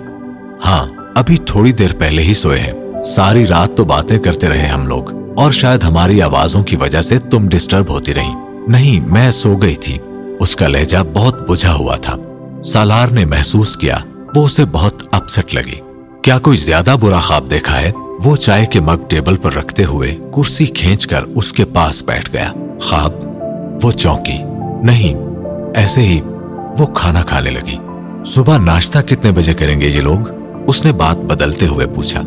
ہاں ابھی تھوڑی دیر پہلے ہی سوئے ہیں۔ ساری رات تو باتیں کرتے رہے ہم لوگ، اور شاید ہماری آوازوں کی وجہ سے تم ڈسٹرب ہوتی رہی نہیں، میں سو گئی تھی۔ اس کا لہجہ بہت بجھا ہوا تھا۔ سالار نے محسوس کیا، وہ اسے بہت اپسٹ لگی۔ کیا کوئی زیادہ برا خواب دیکھا ہے؟ وہ چائے کے مگ ٹیبل پر رکھتے ہوئے کرسی کھینچ کر اس کے پاس بیٹھ گیا۔ خواب؟ وہ چونکی۔ نہیں، ایسے ہی وہ کھانا کھانے لگی۔ صبح ناشتہ کتنے بجے کریں گے یہ لوگ؟ اس نے بات بدلتے ہوئے پوچھا۔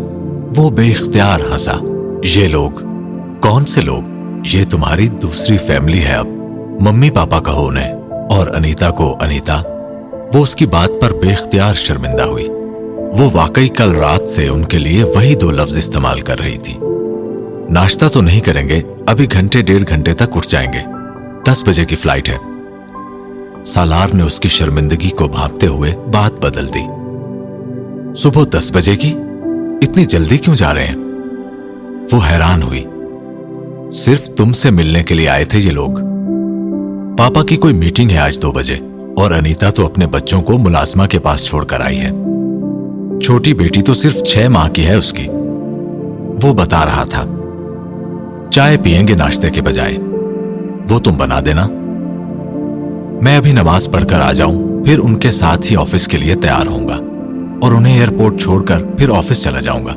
وہ بے اختیار ہنسا۔ یہ لوگ؟ کون سے لوگ؟ یہ تمہاری دوسری فیملی ہے اب۔ ممی پاپا کہو انہیں۔ اور انیتا کو انیتا، وہ اس کی بات پر بے اختیار شرمندہ ہوئی۔ وہ واقعی کل رات سے ان کے لیے وہی دو لفظ استعمال کر رہی تھی۔ ناشتہ تو نہیں کریں گے، ابھی گھنٹے ڈیڑھ گھنٹے تک اٹھ جائیں گے۔ دس بجے کی فلائٹ ہے۔ سالار نے اس کی شرمندگی کو بھانپتے ہوئے بات بدل دی۔ صبح دس بجے کی؟ اتنی جلدی کیوں جا رہے ہیں؟ وہ حیران ہوئی۔ صرف تم سے ملنے کے لیے آئے تھے یہ لوگ۔ پاپا کی کوئی میٹنگ ہے آج دو بجے، اور انیتا تو اپنے بچوں کو ملازمہ کے پاس چھوڑ کر آئی ہے۔ چھوٹی بیٹی تو صرف چھ ماہ کی ہے اس کی۔ وہ بتا رہا تھا۔ چائے پیئیں گے ناشتے کے بجائے۔ وہ تم بنا دینا۔ میں ابھی نماز پڑھ کر آ جاؤں، پھر ان کے ساتھ ہی آفس کے لیے تیار ہوں گا۔ اور انہیں ایئرپورٹ چھوڑ کر پھر آفس چلا جاؤں گا۔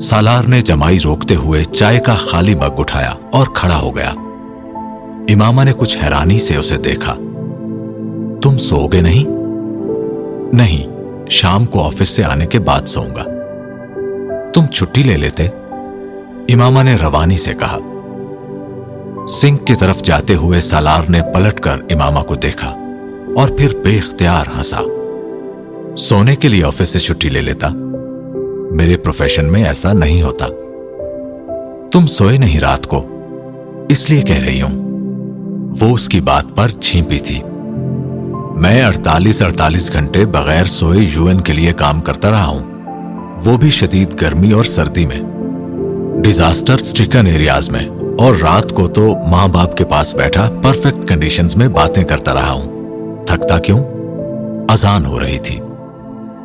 سالار نے جمائی روکتے ہوئے چائے کا خالی مگ اٹھایا اور کھڑا ہو گیا۔ اماما نے کچھ حیرانی سے اسے دیکھا۔ تم سو گے نہیں؟ نہیں، شام کو آفس سے آنے کے بعد سوؤں گا۔ تم چھٹی لے لیتے؟ اماما نے روانی سے کہا۔ سنک کی طرف جاتے ہوئے سالار نے پلٹ کر اماما کو دیکھا اور پھر بے اختیار ہنسا۔ سونے کے لیے آفس سے چھٹی لے لیتا؟ میرے پروفیشن میں ایسا نہیں ہوتا۔ تم سوئے نہیں رات کو، اس لیے کہہ رہی ہوں۔ وہ اس کی بات پر چھینپی تھی۔ میں اڑتالیس اڑتالیس گھنٹے بغیر سوئے یو این کے لیے کام کرتا رہا ہوں۔ وہ بھی شدید گرمی اور سردی میں۔ ڈیزاسٹر سٹرکن ایریاز میں۔ اور رات کو تو ماں باپ کے پاس بیٹھا پرفیکٹ کنڈیشنز میں باتیں کرتا رہا ہوں۔ تھکتا کیوں؟ اذان ہو رہی تھی۔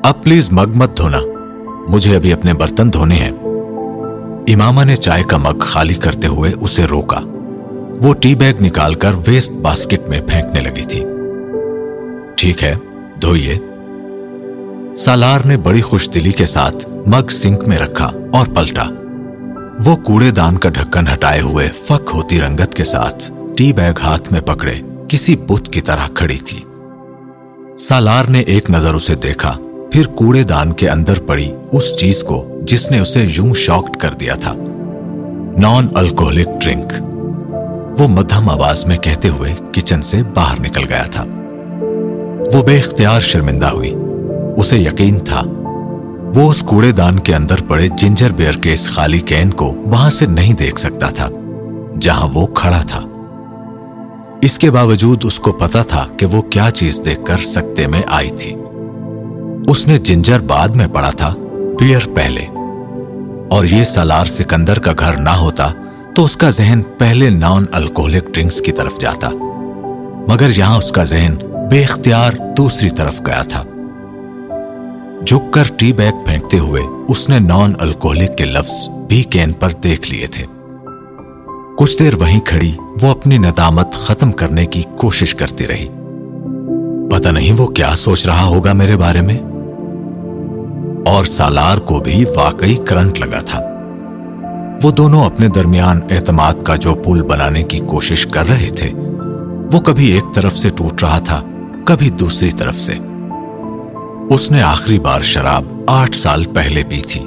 اب پلیز مگ مت دھونا۔ مجھے ابھی اپنے برتن دھونے ہیں۔ اماما نے چائے کا مگ خالی کرتے ہوئے اسے روکا۔ وہ ٹی بیگ نکال کر ویسٹ باسکٹ میں پھینکنے لگی تھی۔ ٹھیک ہے، دھوئیے۔ سالار نے بڑی خوش دلی کے ساتھ مگ سنک میں رکھا اور پلٹا۔ وہ کوڑے دان کا ڈھکن ہٹائے ہوئے فک ہوتی رنگت کے ساتھ ٹی بیگ ہاتھ میں پکڑے کسی بت کی طرح کھڑی تھی۔ سالار نے ایک نظر اسے دیکھا، پھر کوڑے دان کے اندر پڑی اس چیز کو جس نے اسے یوں شاکڈ کر دیا تھا۔ Non alcoholic drink. وہ مدھم آواز میں کہتے ہوئے کچن سے باہر نکل گیا تھا۔ وہ بے اختیار شرمندہ ہوئی۔ اسے یقین تھا۔ وہ اس کوڑے دان کے اندر پڑے جنجر بیئر کے اس خالی کین کو وہاں سے نہیں دیکھ سکتا تھا، جہاں وہ کھڑا تھا۔ اس کے باوجود اس کو پتا تھا کہ وہ کیا چیز دیکھ کر سکتے میں آئی تھی۔ اس نے جنجر بعد میں پڑا تھا، بیئر پہلے۔ اور یہ سالار سکندر کا گھر نہ ہوتا تو اس کا ذہن پہلے نان الکوہلک ڈرنکس کی طرف جاتا، مگر یہاں اس کا ذہن بے اختیار دوسری طرف گیا تھا۔ جھک کر ٹی بیگ پھینکتے ہوئے اس نے نان الکوہلک کے لفظ بھی کین پر دیکھ لیے تھے۔ کچھ دیر وہیں کھڑی، وہ اپنی ندامت ختم کرنے کی کوشش کرتی رہی۔ پتہ نہیں وہ کیا سوچ رہا ہوگا میرے بارے میں؟ اور سالار کو بھی واقعی کرنٹ لگا تھا۔ وہ دونوں اپنے درمیان اعتماد کا جو پل بنانے کی کوشش کر رہے تھے، وہ کبھی ایک طرف سے ٹوٹ رہا تھا، کبھی دوسری طرف سے۔ اس نے آخری بار شراب آٹھ سال پہلے پی تھی،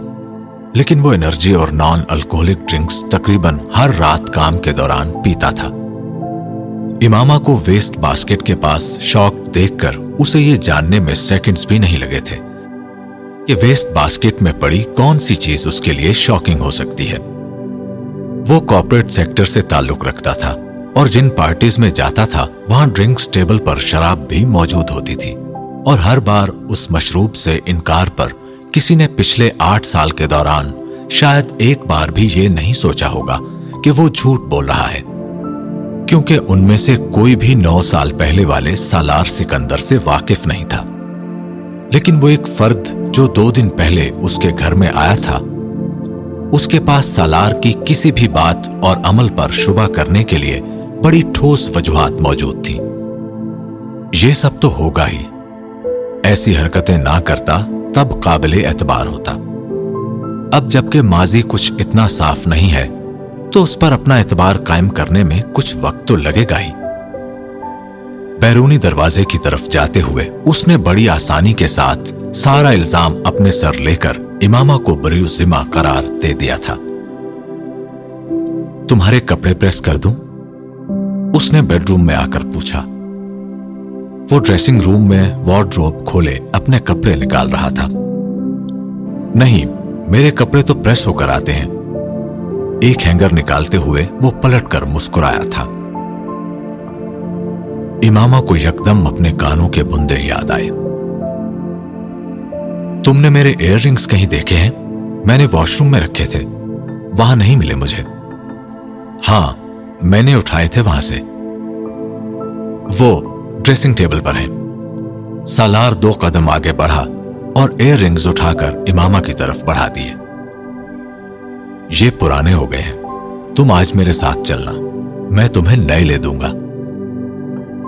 لیکن وہ انرجی اور نان الکوہلک ڈرنکس تقریباً ہر رات کام کے دوران پیتا تھا۔ اماما کو ویسٹ باسکٹ کے پاس شوق دیکھ کر اسے یہ جاننے میں سیکنڈز بھی نہیں لگے تھے کہ ویسٹ باسکٹ میں پڑی کون سی چیز اس کے لیے شاکنگ ہو سکتی ہے۔ وہ کارپوریٹ سیکٹر سے تعلق رکھتا تھا اور جن پارٹیز میں جاتا تھا، وہاں ڈرنکس ٹیبل پر شراب بھی موجود ہوتی تھی۔ اور ہر بار اس مشروب سے انکار پر کسی نے پچھلے آٹھ سال کے دوران شاید ایک بار بھی یہ نہیں سوچا ہوگا کہ وہ جھوٹ بول رہا ہے۔ کیونکہ ان میں سے کوئی بھی نو سال پہلے والے سالار سکندر سے واقف نہیں تھا۔ لیکن وہ ایک فرد جو دو دن پہلے اس کے گھر میں آیا تھا اس کے پاس سالار کی کسی بھی بات اور عمل پر شبہ کرنے کے لیے بڑی ٹھوس وجوہات موجود تھی یہ سب تو ہوگا ہی۔ ایسی حرکتیں نہ کرتا تب قابل اعتبار ہوتا۔ اب جبکہ ماضی کچھ اتنا صاف نہیں ہے، تو اس پر اپنا اعتبار قائم کرنے میں کچھ وقت تو لگے گا ہی۔ بیرونی دروازے کی طرف جاتے ہوئے اس نے بڑی آسانی کے ساتھ سارا الزام اپنے سر لے کر اماما کو بریو ذمہ قرار دے دیا تھا۔ تمہارے کپڑے پریس کر دوں؟ اس نے بیڈ روم میں آ کر پوچھا۔ وہ ڈریسنگ روم میں وارڈروب کھولے اپنے کپڑے نکال رہا تھا۔ نہیں، میرے کپڑے تو پریس ہو کر آتے ہیں۔ ایک ہینگر نکالتے ہوئے وہ پلٹ کر مسکرایا تھا۔ اماما کو یکدم اپنے کانوں کے بندے یاد آئے۔ تم نے میرے ایئر رنگز کہیں دیکھے ہیں؟ میں نے واش روم میں رکھے تھے۔ وہاں نہیں ملے مجھے۔ ہاں میں نے اٹھائے تھے وہاں سے۔ وہ ڈریسنگ ٹیبل پر ہے سالار دو قدم آگے بڑھا اور ایئر رنگز اٹھا کر اماما کی طرف بڑھا دیے۔ یہ پرانے ہو گئے ہیں۔ تم آج میرے ساتھ چلنا۔ میں تمہیں نئے لے دوں گا۔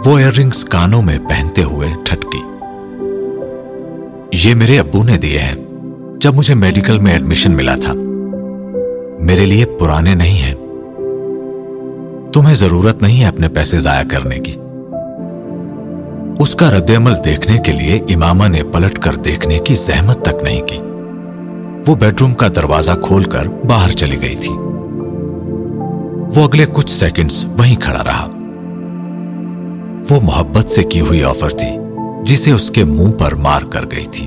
وہ ایئر رنگز کانوں میں پہنتے ہوئے ٹھٹکی۔ یہ میرے ابو نے دیے ہیں، جب مجھے میڈیکل میں ایڈمیشن ملا تھا۔ میرے لیے پرانے نہیں ہیں۔ تمہیں ضرورت نہیں ہے اپنے پیسے ضائع کرنے کی۔ اس کا رد عمل دیکھنے کے لیے اماما نے پلٹ کر دیکھنے کی زحمت تک نہیں کی۔ وہ بیڈ روم کا دروازہ کھول کر باہر چلی گئی تھی۔ وہ اگلے کچھ سیکنڈز وہیں کھڑا رہا۔ وہ محبت سے کی ہوئی آفر تھی۔ جسے اس کے منہ پر مار کر گئی تھی۔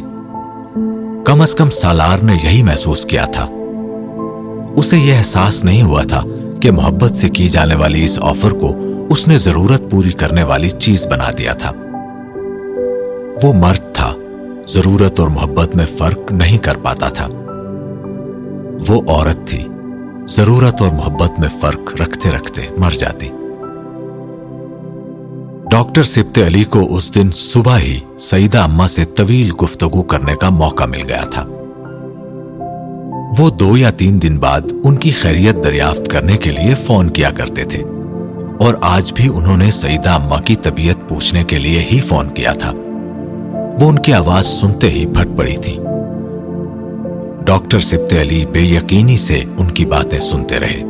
کم از کم سالار نے یہی محسوس کیا تھا۔ اسے یہ احساس نہیں ہوا تھا کہ محبت سے کی جانے والی اس آفر کو اس نے ضرورت پوری کرنے والی چیز بنا دیا تھا۔ وہ مرد تھا۔ ضرورت اور محبت میں فرق نہیں کر پاتا تھا۔ وہ عورت تھی۔ ضرورت اور محبت میں فرق رکھتے رکھتے مر جاتی۔ ڈاکٹر سبت علی کو اس دن صبح ہی سعیدہ اما سے طویل گفتگو کرنے کا موقع مل گیا تھا۔ وہ دو یا تین دن بعد ان کی خیریت دریافت کرنے کے لیے فون کیا کرتے تھے۔ اور آج بھی انہوں نے سعیدہ اما کی طبیعت پوچھنے کے لیے ہی فون کیا تھا۔ وہ ان کی آواز سنتے ہی پھٹ پڑی تھی۔ ڈاکٹر سبت علی بے یقینی سے ان کی باتیں سنتے رہے۔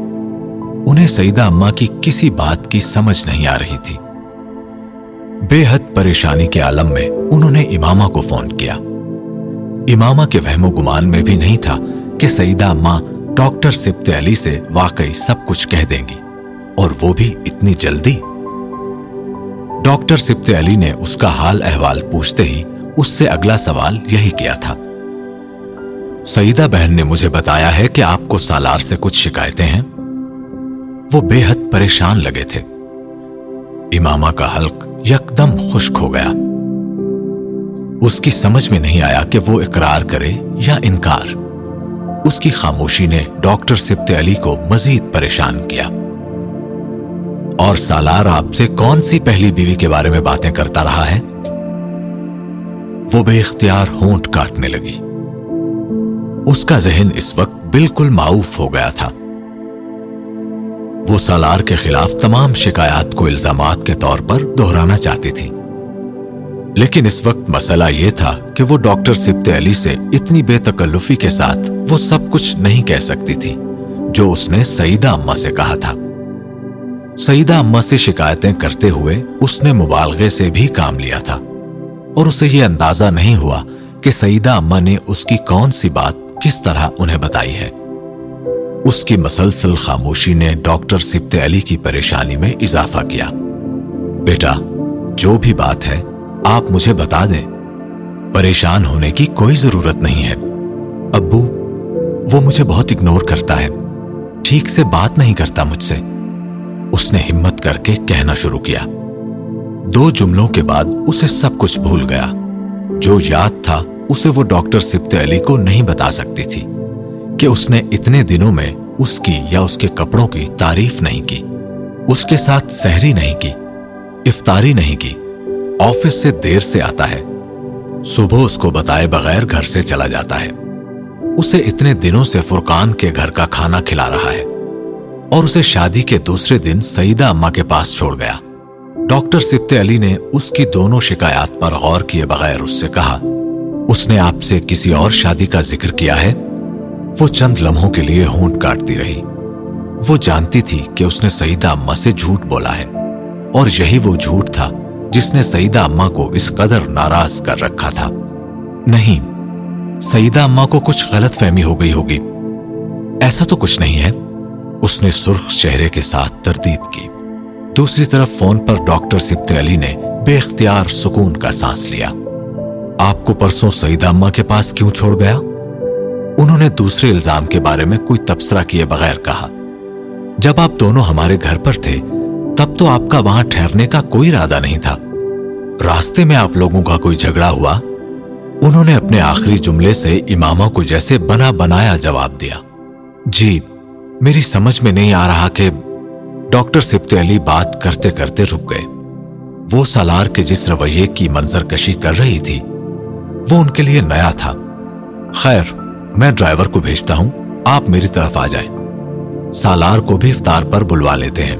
انہیں سعیدہ اما کی کسی بات کی سمجھ نہیں آ رہی تھی۔ بے حد پریشانی کے عالم میں انہوں نے امامہ کو فون کیا۔ امامہ کے وہم و گمان میں بھی نہیں تھا کہ سعیدہ اما ڈاکٹر سبت علی سے واقعی سب کچھ کہہ دیں گی، اور وہ بھی اتنی جلدی۔ ڈاکٹر سبت علی نے اس کا حال احوال پوچھتے ہی اس سے اگلا سوال یہی کیا تھا۔ سعیدہ بہن نے مجھے بتایا ہے کہ آپ کو سالار سے کچھ شکایتیں ہیں۔ وہ بے حد پریشان لگے تھے۔ امامہ کا حلق یکدم خشک ہو گیا۔ اس کی سمجھ میں نہیں آیا کہ وہ اقرار کرے یا انکار۔ اس کی خاموشی نے ڈاکٹر سبت علی کو مزید پریشان کیا۔ اور سالار آپ سے کون سی پہلی بیوی کے بارے میں باتیں کرتا رہا ہے؟ وہ بے اختیار ہونٹ کاٹنے لگی۔ اس کا ذہن اس وقت بالکل معاوف ہو گیا تھا۔ وہ سالار کے خلاف تمام شکایات کو الزامات کے طور پر دہرانا چاہتی تھی۔ لیکن اس وقت مسئلہ یہ تھا کہ وہ ڈاکٹر سبت علی سے اتنی بے تکلفی کے ساتھ وہ سب کچھ نہیں کہہ سکتی تھی، جو اس نے سعیدہ اما سے کہا تھا۔ سعیدہ اما سے شکایتیں کرتے ہوئے اس نے مبالغے سے بھی کام لیا تھا۔ اور اسے یہ اندازہ نہیں ہوا کہ سعیدہ اما نے اس کی کون سی بات کس طرح انہیں بتائی ہے۔ اس کی مسلسل خاموشی نے ڈاکٹر سبت علی کی پریشانی میں اضافہ کیا۔ بیٹا، جو بھی بات ہے، آپ مجھے بتا دیں۔ پریشان ہونے کی کوئی ضرورت نہیں ہے۔ ابو، وہ مجھے بہت اگنور کرتا ہے۔ ٹھیک سے بات نہیں کرتا مجھ سے۔ اس نے ہمت کر کے کہنا شروع کیا۔ دو جملوں کے بعد اسے سب کچھ بھول گیا۔ جو یاد تھا، اسے وہ ڈاکٹر سبت علی کو نہیں بتا سکتی تھی۔ کہ اس نے اتنے دنوں میں اس کی یا اس کے کپڑوں کی تعریف نہیں کی، اس کے ساتھ سحری نہیں کی، افطاری نہیں کی، آفس سے دیر سے آتا ہے، صبح اس کو بتائے بغیر گھر سے چلا جاتا ہے۔ اسے اتنے دنوں سے فرقان کے گھر کا کھانا کھلا رہا ہے۔ اور اسے شادی کے دوسرے دن سعیدہ اما کے پاس چھوڑ گیا۔ ڈاکٹر سبت علی نے اس کی دونوں شکایات پر غور کیے بغیر اس سے کہا، اس نے آپ سے کسی اور شادی کا ذکر کیا ہے؟ وہ چند لمحوں کے لیے ہونٹ کاٹتی رہی۔ وہ جانتی تھی کہ اس نے سعیدہ اما سے جھوٹ بولا ہے۔ اور یہی وہ جھوٹ تھا جس نے سعیدہ اما کو اس قدر ناراض کر رکھا تھا۔ نہیں، سعیدہ اما کو کچھ غلط فہمی ہو گئی ہوگی۔ ایسا تو کچھ نہیں ہے۔ اس نے سرخ چہرے کے ساتھ تردید کی۔ دوسری طرف فون پر ڈاکٹر سبت علی نے بے اختیار سکون کا سانس لیا۔ آپ کو پرسوں سعیدہ اما کے پاس کیوں چھوڑ گیا؟ انہوں نے دوسرے الزام کے بارے میں کوئی تبصرہ کیے بغیر کہا۔ جب آپ دونوں ہمارے گھر پر تھے، تب تو آپ کا وہاں ٹھہرنے کا کوئی ارادہ نہیں تھا۔ راستے میں آپ لوگوں کا کوئی جھگڑا ہوا؟ انہوں نے اپنے آخری جملے سے امامہ کو جیسے بنا بنایا جواب دیا۔ جی میری سمجھ میں نہیں آ رہا کہ ڈاکٹر سبت علی بات کرتے کرتے رک گئے۔ وہ سالار کے جس رویے کی منظر کشی کر رہی تھی، وہ ان کے لیے نیا تھا۔ خیر میں ڈرائیور کو بھیجتا ہوں، آپ میری طرف آ جائیں۔ سالار کو بھی افطار پر بلوا لیتے ہیں۔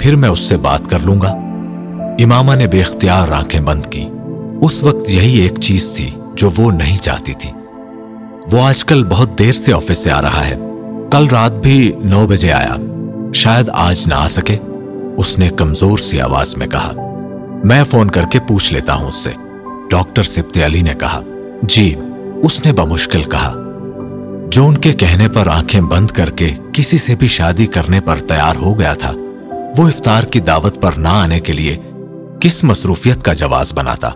پھر میں اس سے بات کر لوں گا۔ امامہ نے بے اختیار آنکھیں بند کی اس وقت یہی ایک چیز تھی جو وہ نہیں چاہتی تھی۔ وہ آج کل بہت دیر سے آفس سے آ رہا ہے۔ کل رات بھی نو بجے آیا۔ شاید آج نہ آ سکے۔ اس نے کمزور سی آواز میں کہا۔ میں فون کر کے پوچھ لیتا ہوں اس سے۔ ڈاکٹر سبت علی نے کہا۔ جی اس نے بمشکل کہا، جو ان کے کہنے پر آنکھیں بند کر کے کسی سے بھی شادی کرنے پر تیار ہو گیا تھا، وہ افطار کی دعوت پر نہ آنے کے لیے کس مصروفیت کا جواز بناتا۔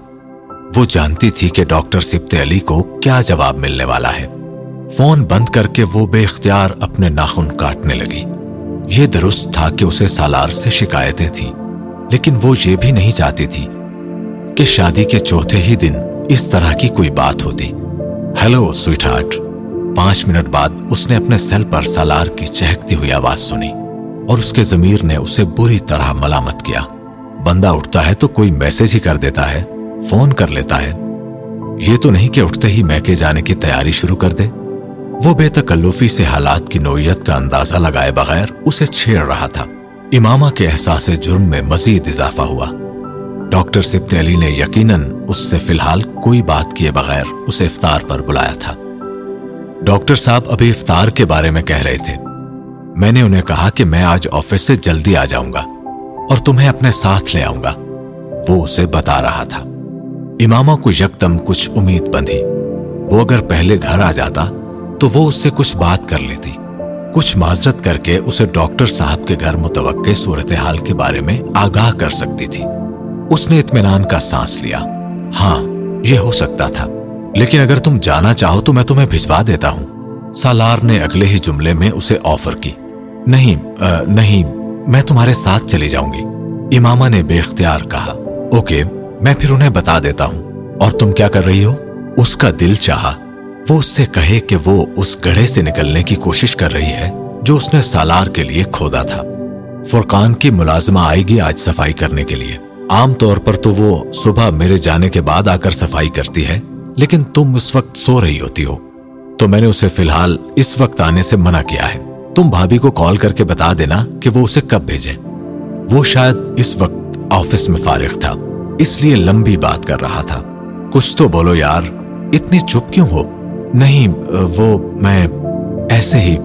وہ جانتی تھی کہ ڈاکٹر سبت علی کو کیا جواب ملنے والا ہے۔ فون بند کر کے وہ بے اختیار اپنے ناخن کاٹنے لگی۔ یہ درست تھا کہ اسے سالار سے شکایتیں تھیں، لیکن وہ یہ بھی نہیں چاہتی تھی کہ شادی کے چوتھے ہی دن اس طرح کی کوئی بات ہوتی۔ ہیلو سویٹ ہارٹ پانچ منٹ بعد اس نے اپنے سیل پر سالار کی چہکتی ہوئی آواز سنی اور اس کے ضمیر نے اسے بری طرح ملامت کیا۔ بندہ اٹھتا ہے تو کوئی میسج ہی کر دیتا ہے، فون کر لیتا ہے۔ یہ تو نہیں کہ اٹھتے ہی میکے جانے کی تیاری شروع کر دے۔ وہ بے تکلفی سے حالات کی نوعیت کا اندازہ لگائے بغیر اسے چھیڑ رہا تھا۔ امامہ کے احساس جرم میں مزید اضافہ ہوا۔ ڈاکٹر سبت علی نے یقیناً اس سے فی الحال کوئی بات کیے بغیر اسے افطار پر بلایا تھا۔ ڈاکٹر صاحب ابھی افطار کے بارے میں کہہ رہے تھے۔ میں نے انہیں کہا کہ میں آج آفس سے جلدی آ جاؤں گا اور تمہیں اپنے ساتھ لے آؤں گا۔ وہ اسے بتا رہا تھا۔ امامہ کو یکدم کچھ امید بندھی۔ وہ اگر پہلے گھر آ جاتا تو وہ اس سے کچھ بات کر لیتی۔ کچھ معذرت کر کے اسے ڈاکٹر صاحب کے گھر متوقع صورتحال کے بارے میں آگاہ کر سکتی تھی۔ اس نے اطمینان کا سانس لیا۔ ہاں یہ ہو سکتا تھا۔ لیکن اگر تم جانا چاہو تو میں تمہیں بھجوا دیتا ہوں۔ سالار نے اگلے ہی جملے میں اسے آفر کی۔ نہیں نہیں، میں تمہارے ساتھ چلی جاؤں گی۔ امامہ نے بے اختیار کہا۔ اوکے، میں پھر انہیں بتا دیتا ہوں۔ اور تم کیا کر رہی ہو؟ اس کا دل چاہا۔ وہ اس سے کہے کہ وہ اس گڑھے سے نکلنے کی کوشش کر رہی ہے جو اس نے سالار کے لیے کھودا تھا۔ فرقان کی ملازمہ آئے گی آج صفائی کرنے کے لیے۔ عام طور پر تو وہ صبح میرے جانے کے بعد آ کر صفائی کرتی ہے، لیکن تم اس وقت سو رہی ہوتی ہو۔ تو میں نے اسے فی الحال اس وقت آنے سے منع کیا ہے۔ تم بھابھی کو کال کر کے بتا دینا کہ وہ اسے کب بھیجیں۔ وہ شاید اس وقت آفس میں فارغ تھا، اس لیے لمبی بات کر رہا تھا۔ کچھ تو بولو یار، اتنی چپ کیوں ہو؟ نہیں، وہ میں ایسے ہی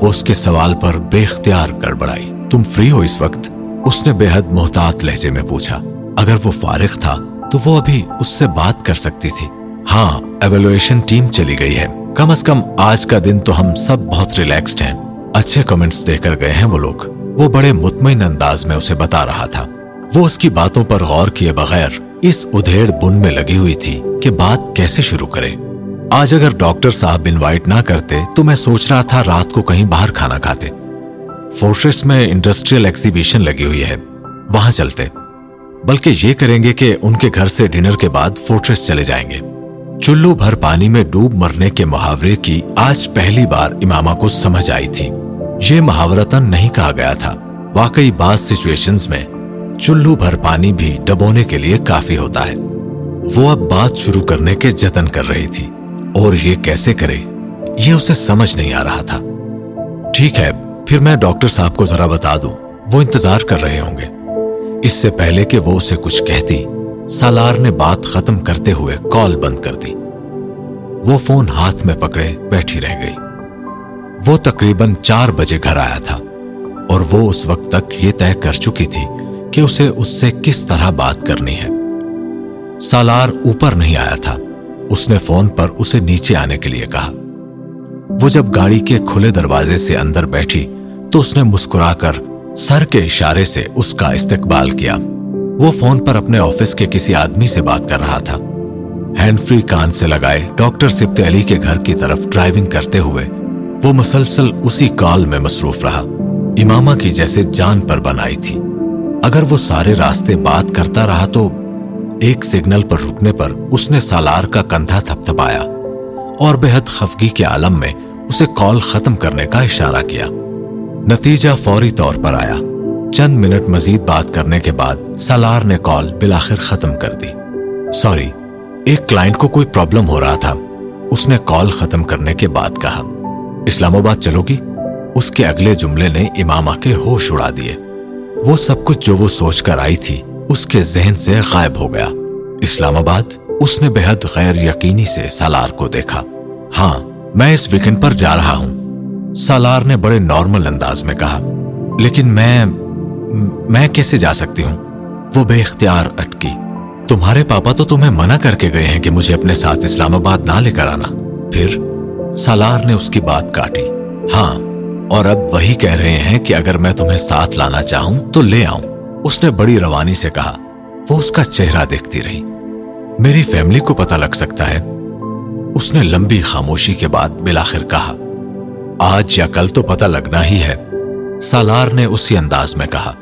وہ اس کے سوال پر بے اختیار گڑبڑائی۔ تم فری ہو اس وقت؟ اس نے بے حد محتاط لہجے میں پوچھا، اگر وہ فارغ تھا تو وہ ابھی اس سے بات کر سکتی تھی۔ ہاں ایویلویشن ٹیم چلی گئی ہے۔ کم از کم آج کا دن تو ہم سب بہت ریلیکسڈ ہیں۔ اچھے کمنٹس دے کر گئے ہیں وہ لوگ۔ وہ بڑے مطمئن انداز میں اسے بتا رہا تھا۔ وہ اس کی باتوں پر غور کیے بغیر اس ادھیڑ بن میں لگی ہوئی تھی کہ بات کیسے شروع کرے۔ آج اگر ڈاکٹر صاحب انوائٹ نہ کرتے تو میں سوچ رہا تھا رات کو کہیں باہر کھانا کھاتے۔ فورٹریس میں انڈسٹریل ایکزیبیشن لگی ہوئی ہے۔ وہاں چلتے۔ بلکہ یہ کریں گے کہ ان کے گھر سے ڈنر کے بعد فورٹریس چلے جائیں گے۔ چلو بھر پانی میں ڈوب مرنے کے محاورے کی آج پہلی بار امامہ کو سمجھ آئی تھی۔ یہ محاورتن نہیں کہا گیا تھا۔ واقعی بعض سچویشنز میں چلو بھر پانی بھی ڈبونے کے لیے کافی ہوتا ہے۔ وہ اب بات شروع کرنے کے جتن کر رہی تھی۔ اور یہ کیسے کرے؟ یہ اسے سمجھ نہیں آ رہا تھا۔ ٹھیک ہے پھر میں ڈاکٹر صاحب کو ذرا بتا دوں، وہ انتظار کر رہے ہوں گے۔ اس سے پہلے کہ وہ اسے کچھ کہتی، سالار نے بات ختم کرتے ہوئے کال بند کر دی۔ وہ فون ہاتھ میں پکڑے بیٹھی رہ گئی۔ وہ تقریباً چار بجے گھر آیا تھا، اور وہ اس وقت تک یہ طے کر چکی تھی کہ اسے اس سے کس طرح بات کرنی ہے۔ سالار اوپر نہیں آیا تھا، اس نے فون پر اسے نیچے آنے کے لیے کہا۔ وہ جب گاڑی کے کھلے دروازے سے اندر بیٹھی تو اس نے مسکرا کر سر کے اشارے سے اس کا استقبال کیا۔ وہ فون پر اپنے آفس کے کسی آدمی سے بات کر رہا تھا۔ ہینڈ فری کان سے لگائے ڈاکٹر سبت علی کے گھر کی طرف ڈرائیونگ کرتے ہوئے وہ مسلسل اسی کال میں مصروف رہا۔ امامہ کی جیسے جان پر بنائی تھی۔ اگر وہ سارے راستے بات کرتا رہا تو ایک سگنل پر رکنے پر اس نے سالار کا کندھا تھپ تھپایا اور بے حد خفگی کے عالم میں اسے کال ختم کرنے کا اشارہ کیا۔ نتیجہ فوری طور پر آیا۔ چند منٹ مزید بات کرنے کے بعد سالار نے کال بلاخر ختم کر دی۔ سوری، ایک کلائنٹ کو کوئی پرابلم ہو رہا تھا۔ اس نے کال ختم کرنے کے بعد کہا، اسلام آباد چلو گی۔ اس کے اگلے جملے نے امامہ کے ہوش اڑا دیے۔ وہ سب کچھ جو وہ سوچ کر آئی تھی، اس کے ذہن سے غائب ہو گیا۔ اسلام آباد؟ اس نے بے حد غیر یقینی سے سالار کو دیکھا۔ ہاں میں اس ویکنڈ پر جا رہا ہوں۔ سالار نے بڑے نارمل انداز میں کہا، لیکن میں میں کیسے جا سکتی ہوں؟ وہ بے اختیار اٹکی۔ تمہارے پاپا تو تمہیں منع کر کے گئے ہیں کہ مجھے اپنے ساتھ اسلام آباد نہ لے کر آنا۔ پھر سالار نے اس کی بات کاٹی۔ ہاں اور اب وہی کہہ رہے ہیں کہ اگر میں تمہیں ساتھ لانا چاہوں تو لے آؤں۔ اس نے بڑی روانی سے کہا۔ وہ اس کا چہرہ دیکھتی رہی۔ میری فیملی کو پتا لگ سکتا ہے۔ اس نے لمبی خاموشی کے بعد بلاخر کہا، آج یا کل تو پتا لگنا ہی ہے۔ سالار نے اسی انداز میں کہا،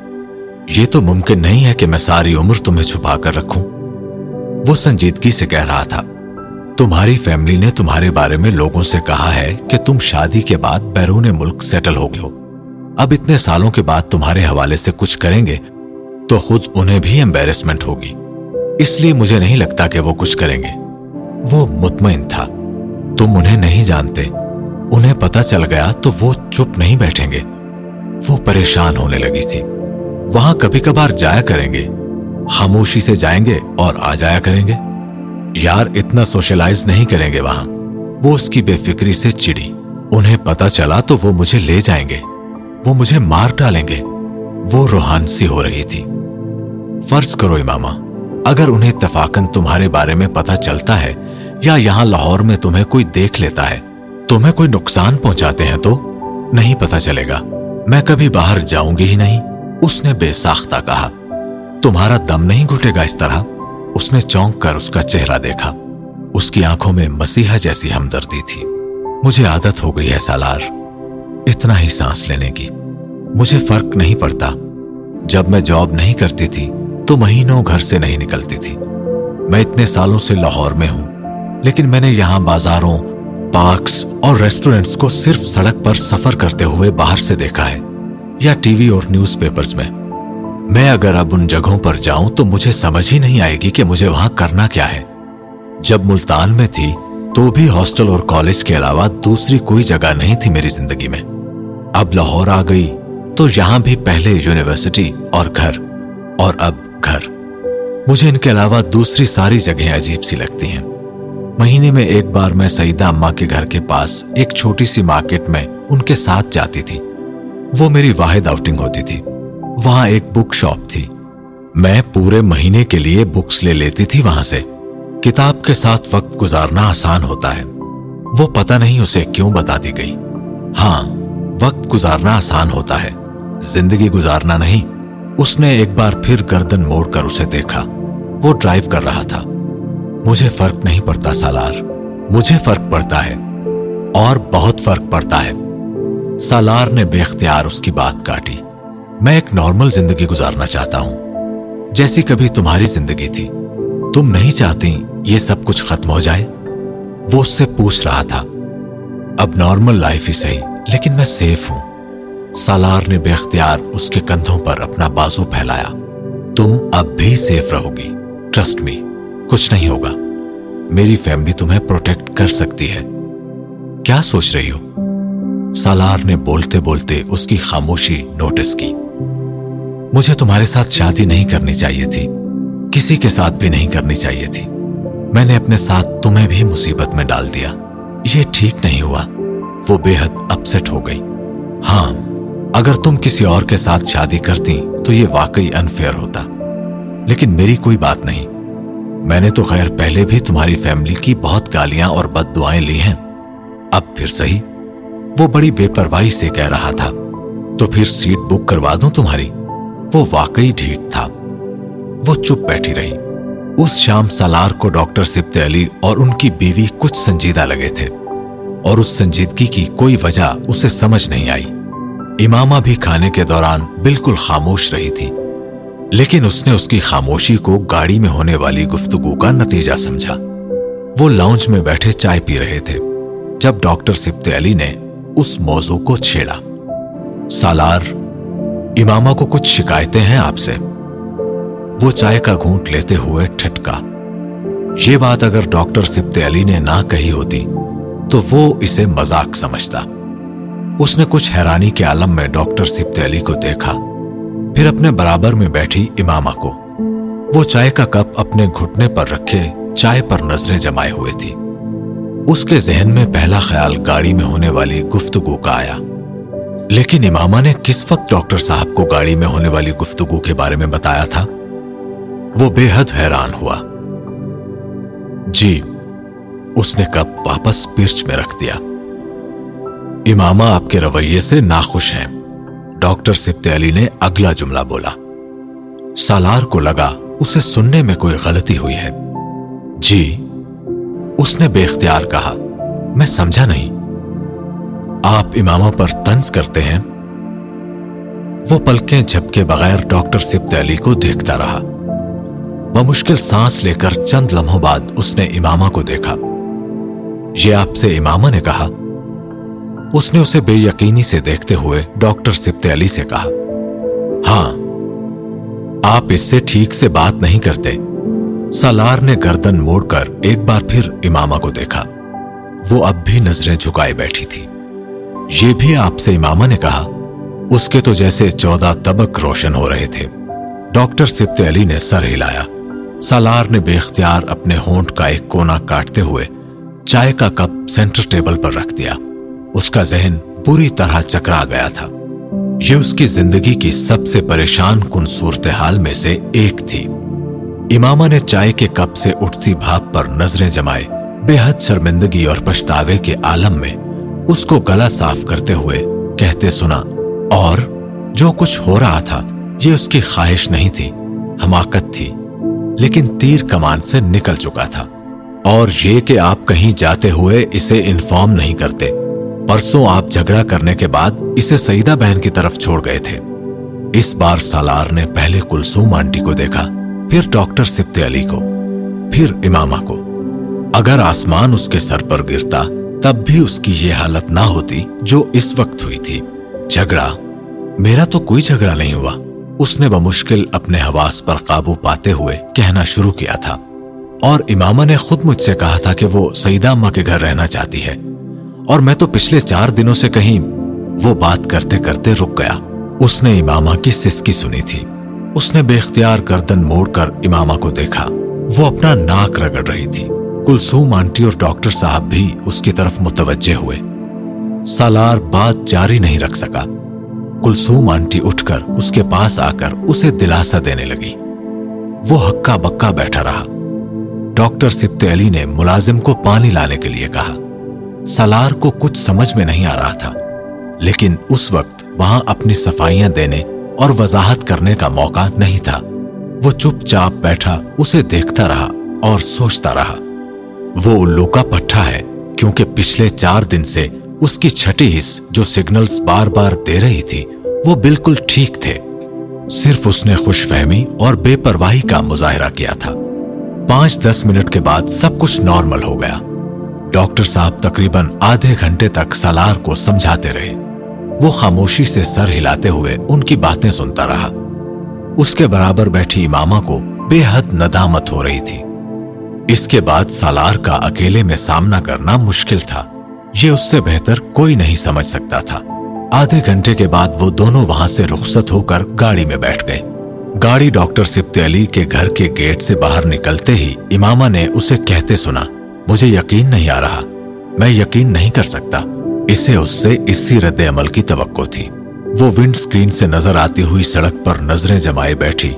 یہ تو ممکن نہیں ہے کہ میں ساری عمر تمہیں چھپا کر رکھوں۔ وہ سنجیدگی سے کہہ رہا تھا، تمہاری فیملی نے تمہارے بارے میں لوگوں سے کہا ہے کہ تم شادی کے بعد بیرون ملک سیٹل ہو گئے ہو۔ اب اتنے سالوں کے بعد تمہارے حوالے سے کچھ کریں گے تو خود انہیں بھی امبیرسمنٹ ہوگی۔ اس لیے مجھے نہیں لگتا کہ وہ کچھ کریں گے۔ وہ مطمئن تھا۔ تم انہیں نہیں جانتے۔ انہیں پتا چل گیا تو وہ چپ نہیں بیٹھیں گے۔ وہ پریشان ہونے لگی تھی۔ وہاں کبھی کبھار جایا کریں گے۔ خاموشی سے جائیں گے اور آ جایا کریں گے۔ یار اتنا سوشلائز نہیں کریں گے وہاں۔ وہ اس کی بے فکری سے چڑی انہیں پتا چلا تو وہ مجھے لے جائیں گے۔ وہ مجھے مار ڈالیں گے۔ وہ روحانسی ہو رہی تھی۔ فرض کرو اماما اگر انہیں اتفاقن تمہارے بارے میں پتا چلتا ہے یا یہاں لاہور میں تمہیں کوئی دیکھ لیتا ہے، تمہیں کوئی نقصان پہنچاتے ہیں تو نہیں پتا چلے گا۔ میں کبھی باہر جاؤں گی ہی نہیں، اس نے بے ساختہ کہا۔ تمہارا دم نہیں گھٹے گا اس طرح۔ اس نے چونک کر اس کا چہرہ دیکھا۔ اس کی آنکھوں میں مسیحا جیسی ہمدردی تھی۔ مجھے عادت ہو گئی ہے سالار، اتنا ہی سانس لینے کی۔ مجھے فرق نہیں پڑتا۔ جب میں جاب نہیں کرتی تھی تو مہینوں گھر سے نہیں نکلتی تھی۔ میں اتنے سالوں سے لاہور میں ہوں، لیکن میں نے یہاں بازاروں، پارکس اور ریسٹورینٹس کو صرف سڑک پر سفر کرتے ہوئے باہر سے دیکھا ہے، یا ٹی وی اور نیوز پیپرز میں۔ میں اگر اب ان جگہوں پر جاؤں تو مجھے سمجھ ہی نہیں آئے گی کہ مجھے وہاں کرنا کیا ہے۔ جب ملتان میں تھی تو بھی ہاسٹل اور کالج کے علاوہ دوسری کوئی جگہ نہیں تھی میری زندگی میں۔ اب لاہور آ گئی تو یہاں بھی پہلے یونیورسٹی اور گھر، اور اب گھر۔ مجھے ان کے علاوہ دوسری ساری جگہیں عجیب سی لگتی ہیں۔ مہینے میں ایک بار میں سعیدہ اما کے گھر کے پاس ایک چھوٹی سی مارکیٹ میں ان کے ساتھ جاتی تھی۔ وہ میری واحد آؤٹنگ ہوتی تھی۔ وہاں ایک بک شاپ تھی۔ میں پورے مہینے کے لیے بکس لے لیتی تھی وہاں سے۔ کتاب کے ساتھ وقت گزارنا آسان ہوتا ہے۔ وہ پتہ نہیں اسے کیوں بتا دی گئی۔ ہاں وقت گزارنا آسان ہوتا ہے۔ زندگی گزارنا نہیں۔ اس نے ایک بار پھر گردن موڑ کر اسے دیکھا۔ وہ ڈرائیو کر رہا تھا۔ مجھے فرق نہیں پڑتا سالار۔ مجھے فرق پڑتا ہے۔ اور بہت فرق پڑتا ہے۔ سالار نے بے اختیار اس کی بات کاٹی۔ میں ایک نارمل زندگی گزارنا چاہتا ہوں۔ جیسی کبھی تمہاری زندگی تھی۔ تم نہیں چاہتی یہ سب کچھ ختم ہو جائے؟ وہ اس سے پوچھ رہا تھا۔ اب نارمل لائف ہی صحیح، لیکن میں سیف ہوں۔ سالار نے بے اختیار اس کے کندھوں پر اپنا بازو پھیلایا۔ تم اب بھی سیف رہو گی۔ ٹرسٹ می کچھ نہیں ہوگا۔ میری فیملی تمہیں پروٹیکٹ کر سکتی ہے۔ کیا سوچ رہی ہو؟ سالار نے بولتے بولتے اس کی خاموشی نوٹس کی۔ مجھے تمہارے ساتھ شادی نہیں کرنی چاہیے تھی۔ کسی کے ساتھ بھی نہیں کرنی چاہیے تھی۔ میں نے اپنے ساتھ تمہیں بھی مصیبت میں ڈال دیا۔ یہ ٹھیک نہیں ہوا۔ وہ بے حد اپسٹ ہو گئی۔ ہاں اگر تم کسی اور کے ساتھ شادی کرتی تو یہ واقعی انفیئر ہوتا۔ لیکن میری کوئی بات نہیں۔ میں نے تو خیر پہلے بھی تمہاری فیملی کی بہت گالیاں اور بد دعائیں لی ہیں۔ اب پھر صحیح۔ وہ بڑی بے پرواہی سے کہہ رہا تھا۔ تو پھر سیٹ بک کروا دوں تمہاری؟ وہ واقعی ڈھیٹ تھا۔ وہ چپ بیٹھی رہی۔ اس شام سالار کو ڈاکٹر سبت علی اور ان کی بیوی کچھ سنجیدہ لگے تھے۔ اور اس سنجیدگی کی کوئی وجہ اسے سمجھ نہیں آئی۔ امامہ بھی کھانے کے دوران بالکل خاموش رہی تھی، لیکن اس نے اس کی خاموشی کو گاڑی میں ہونے والی گفتگو کا نتیجہ سمجھا۔ وہ لاؤنج میں بیٹھے چائے پی رہے تھے، جب ڈاکٹر سبت علی نے اس موضوع کو چھیڑا۔ سالار، امامہ کو کچھ شکایتیں ہیں آپ سے؟ وہ چائے کا گھونٹ لیتے ہوئے ٹھٹکا۔ یہ بات اگر ڈاکٹر سبت علی نے نہ کہی ہوتی، تو وہ اسے مذاق سمجھتا۔ اس نے کچھ حیرانی کے عالم میں ڈاکٹر سبت علی کو دیکھا، پھر اپنے برابر میں بیٹھی امامہ کو۔ وہ چائے کا کپ اپنے گھٹنے پر رکھے چائے پر نظریں جمائے ہوئے تھی۔ اس کے ذہن میں پہلا خیال گاڑی میں ہونے والی گفتگو کا آیا۔ لیکن امامہ نے کس وقت ڈاکٹر صاحب کو گاڑی میں ہونے والی گفتگو کے بارے میں بتایا تھا؟ وہ بے حد حیران ہوا۔ جی اس نے کپ واپس پرچ میں رکھ دیا۔ امامہ آپ کے رویے سے ناخوش ہیں۔ ڈاکٹر سبت علی نے اگلا جملہ بولا۔ سالار کو لگا اسے سننے میں کوئی غلطی ہوئی ہے۔ جی اس نے بے اختیار کہا۔ میں سمجھا نہیں۔ آپ امامہ پر تنز کرتے ہیں۔ وہ پلکیں جھپکے بغیر ڈاکٹر سبت علی کو دیکھتا رہا۔ وہ مشکل سانس لے کر چند لمحوں بعد اس نے امامہ کو دیکھا۔ یہ آپ سے امامہ نے کہا۔ اس نے اسے بے یقینی سے دیکھتے ہوئے ڈاکٹر سبت علی سے کہا ہاں آپ اس سے ٹھیک سے بات نہیں کرتے۔ سالار نے گردن موڑ کر ایک بار پھر امامہ کو دیکھا۔ وہ اب بھی نظریں جھکائے بیٹھی تھی۔ یہ بھی آپ سے امامہ نے کہا، اس کے تو جیسے چودہ طبق روشن ہو رہے تھے۔ ڈاکٹر سبت علی نے سر ہلایا۔ سالار نے بے اختیار اپنے ہونٹ کا ایک کونا کاٹتے ہوئے چائے کا کپ سینٹر ٹیبل پر رکھ دیا۔ اس کا ذہن پوری طرح چکرا گیا تھا۔ یہ اس کی زندگی کی سب سے پریشان کن صورتحال میں سے ایک تھی۔ امامہ نے چائے کے کپ سے اٹھتی بھاپ پر نظریں جمائے۔ بے حد شرمندگی اور پچھتاوے کے عالم میں اس کو گلا صاف کرتے ہوئے کہتے سنا، اور جو کچھ ہو رہا تھا، یہ اس کی خواہش نہیں تھی، حماقت تھی، لیکن تیر کمان سے نکل چکا تھا۔ اور یہ کہ آپ کہیں جاتے ہوئے اسے انفارم نہیں کرتے پرسوں آپ جھگڑا کرنے کے بعد اسے سعیدہ بہن کی طرف چھوڑ گئے تھے۔ اس بار سالار نے پہلے کلسوم آنٹی کو دیکھا، پھر ڈاکٹر سبت علی کو، پھر امامہ کو۔ اگر آسمان اس کے سر پر گرتا، تب بھی اس کی یہ حالت نہ ہوتی جو اس وقت ہوئی تھی۔ جھگڑا، میرا تو کوئی جھگڑا نہیں ہوا۔ اس نے بمشکل اپنے حواس پر قابو پاتے ہوئے کہنا شروع کیا تھا۔ اور امامہ نے خود مجھ سے کہا تھا کہ وہ سعیدہ اماں کے گھر رہنا چاہتی ہے۔ اور میں تو پچھلے چار دنوں سے کہیں وہ بات کرتے کرتے رک گیا۔ اس نے امامہ کی سسکی سنی تھی۔ اس نے بے اختیار گردن موڑ کر امامہ کو دیکھا۔ وہ اپنا ناک رگڑ رہی تھی۔ کلسوم آنٹی اور ڈاکٹر صاحب بھی اس کی طرف متوجہ ہوئے۔ سالار بات جاری نہیں رکھ سکا۔ کلسوم آنٹی اٹھ کر اس کے پاس آ کر اسے دلاسا دینے لگی۔ وہ ہکا بکا بیٹھا رہا۔ ڈاکٹر سبت علی نے ملازم کو پانی لانے کے لیے کہا۔ سالار کو کچھ سمجھ میں نہیں آ رہا تھا، لیکن اس وقت وہاں اپنی صفائیاں دینے اور وضاحت کرنے کا موقع نہیں تھا۔ وہ چپ چاپ بیٹھا، اسے دیکھتا رہا اور سوچتا رہا۔ وہ الو کا پٹھا ہے، کیونکہ پچھلے چار دن سے اس کی چھٹی حص جو سگنلز بار بار دے رہی تھی، وہ بالکل ٹھیک تھے۔ صرف اس نے خوش فہمی اور بے پرواہی کا مظاہرہ کیا تھا۔ پانچ دس منٹ کے بعد سب کچھ نارمل ہو گیا۔ ڈاکٹر صاحب تقریباً آدھے گھنٹے تک سالار کو سمجھاتے رہے۔ وہ خاموشی سے سر ہلاتے ہوئے ان کی باتیں سنتا رہا۔ اس کے برابر بیٹھی امامہ کو بے حد ندامت ہو رہی تھی۔ اس کے بعد سالار کا اکیلے میں سامنا کرنا مشکل تھا۔ یہ اس سے بہتر کوئی نہیں سمجھ سکتا تھا۔ آدھے گھنٹے کے بعد وہ دونوں وہاں سے رخصت ہو کر گاڑی میں بیٹھ گئے۔ گاڑی ڈاکٹر سبت علی کے گھر کے گیٹ سے باہر نکلتے ہی امامہ نے اسے کہتے سنا مجھے یقین نہیں آ رہا۔ میں یقین نہیں کر سکتا۔ اسے اس سے اسی رد عمل کی توقع تھی۔ وہ ونڈ سکرین سے نظر آتی ہوئی سڑک پر نظریں جمائے بیٹھی۔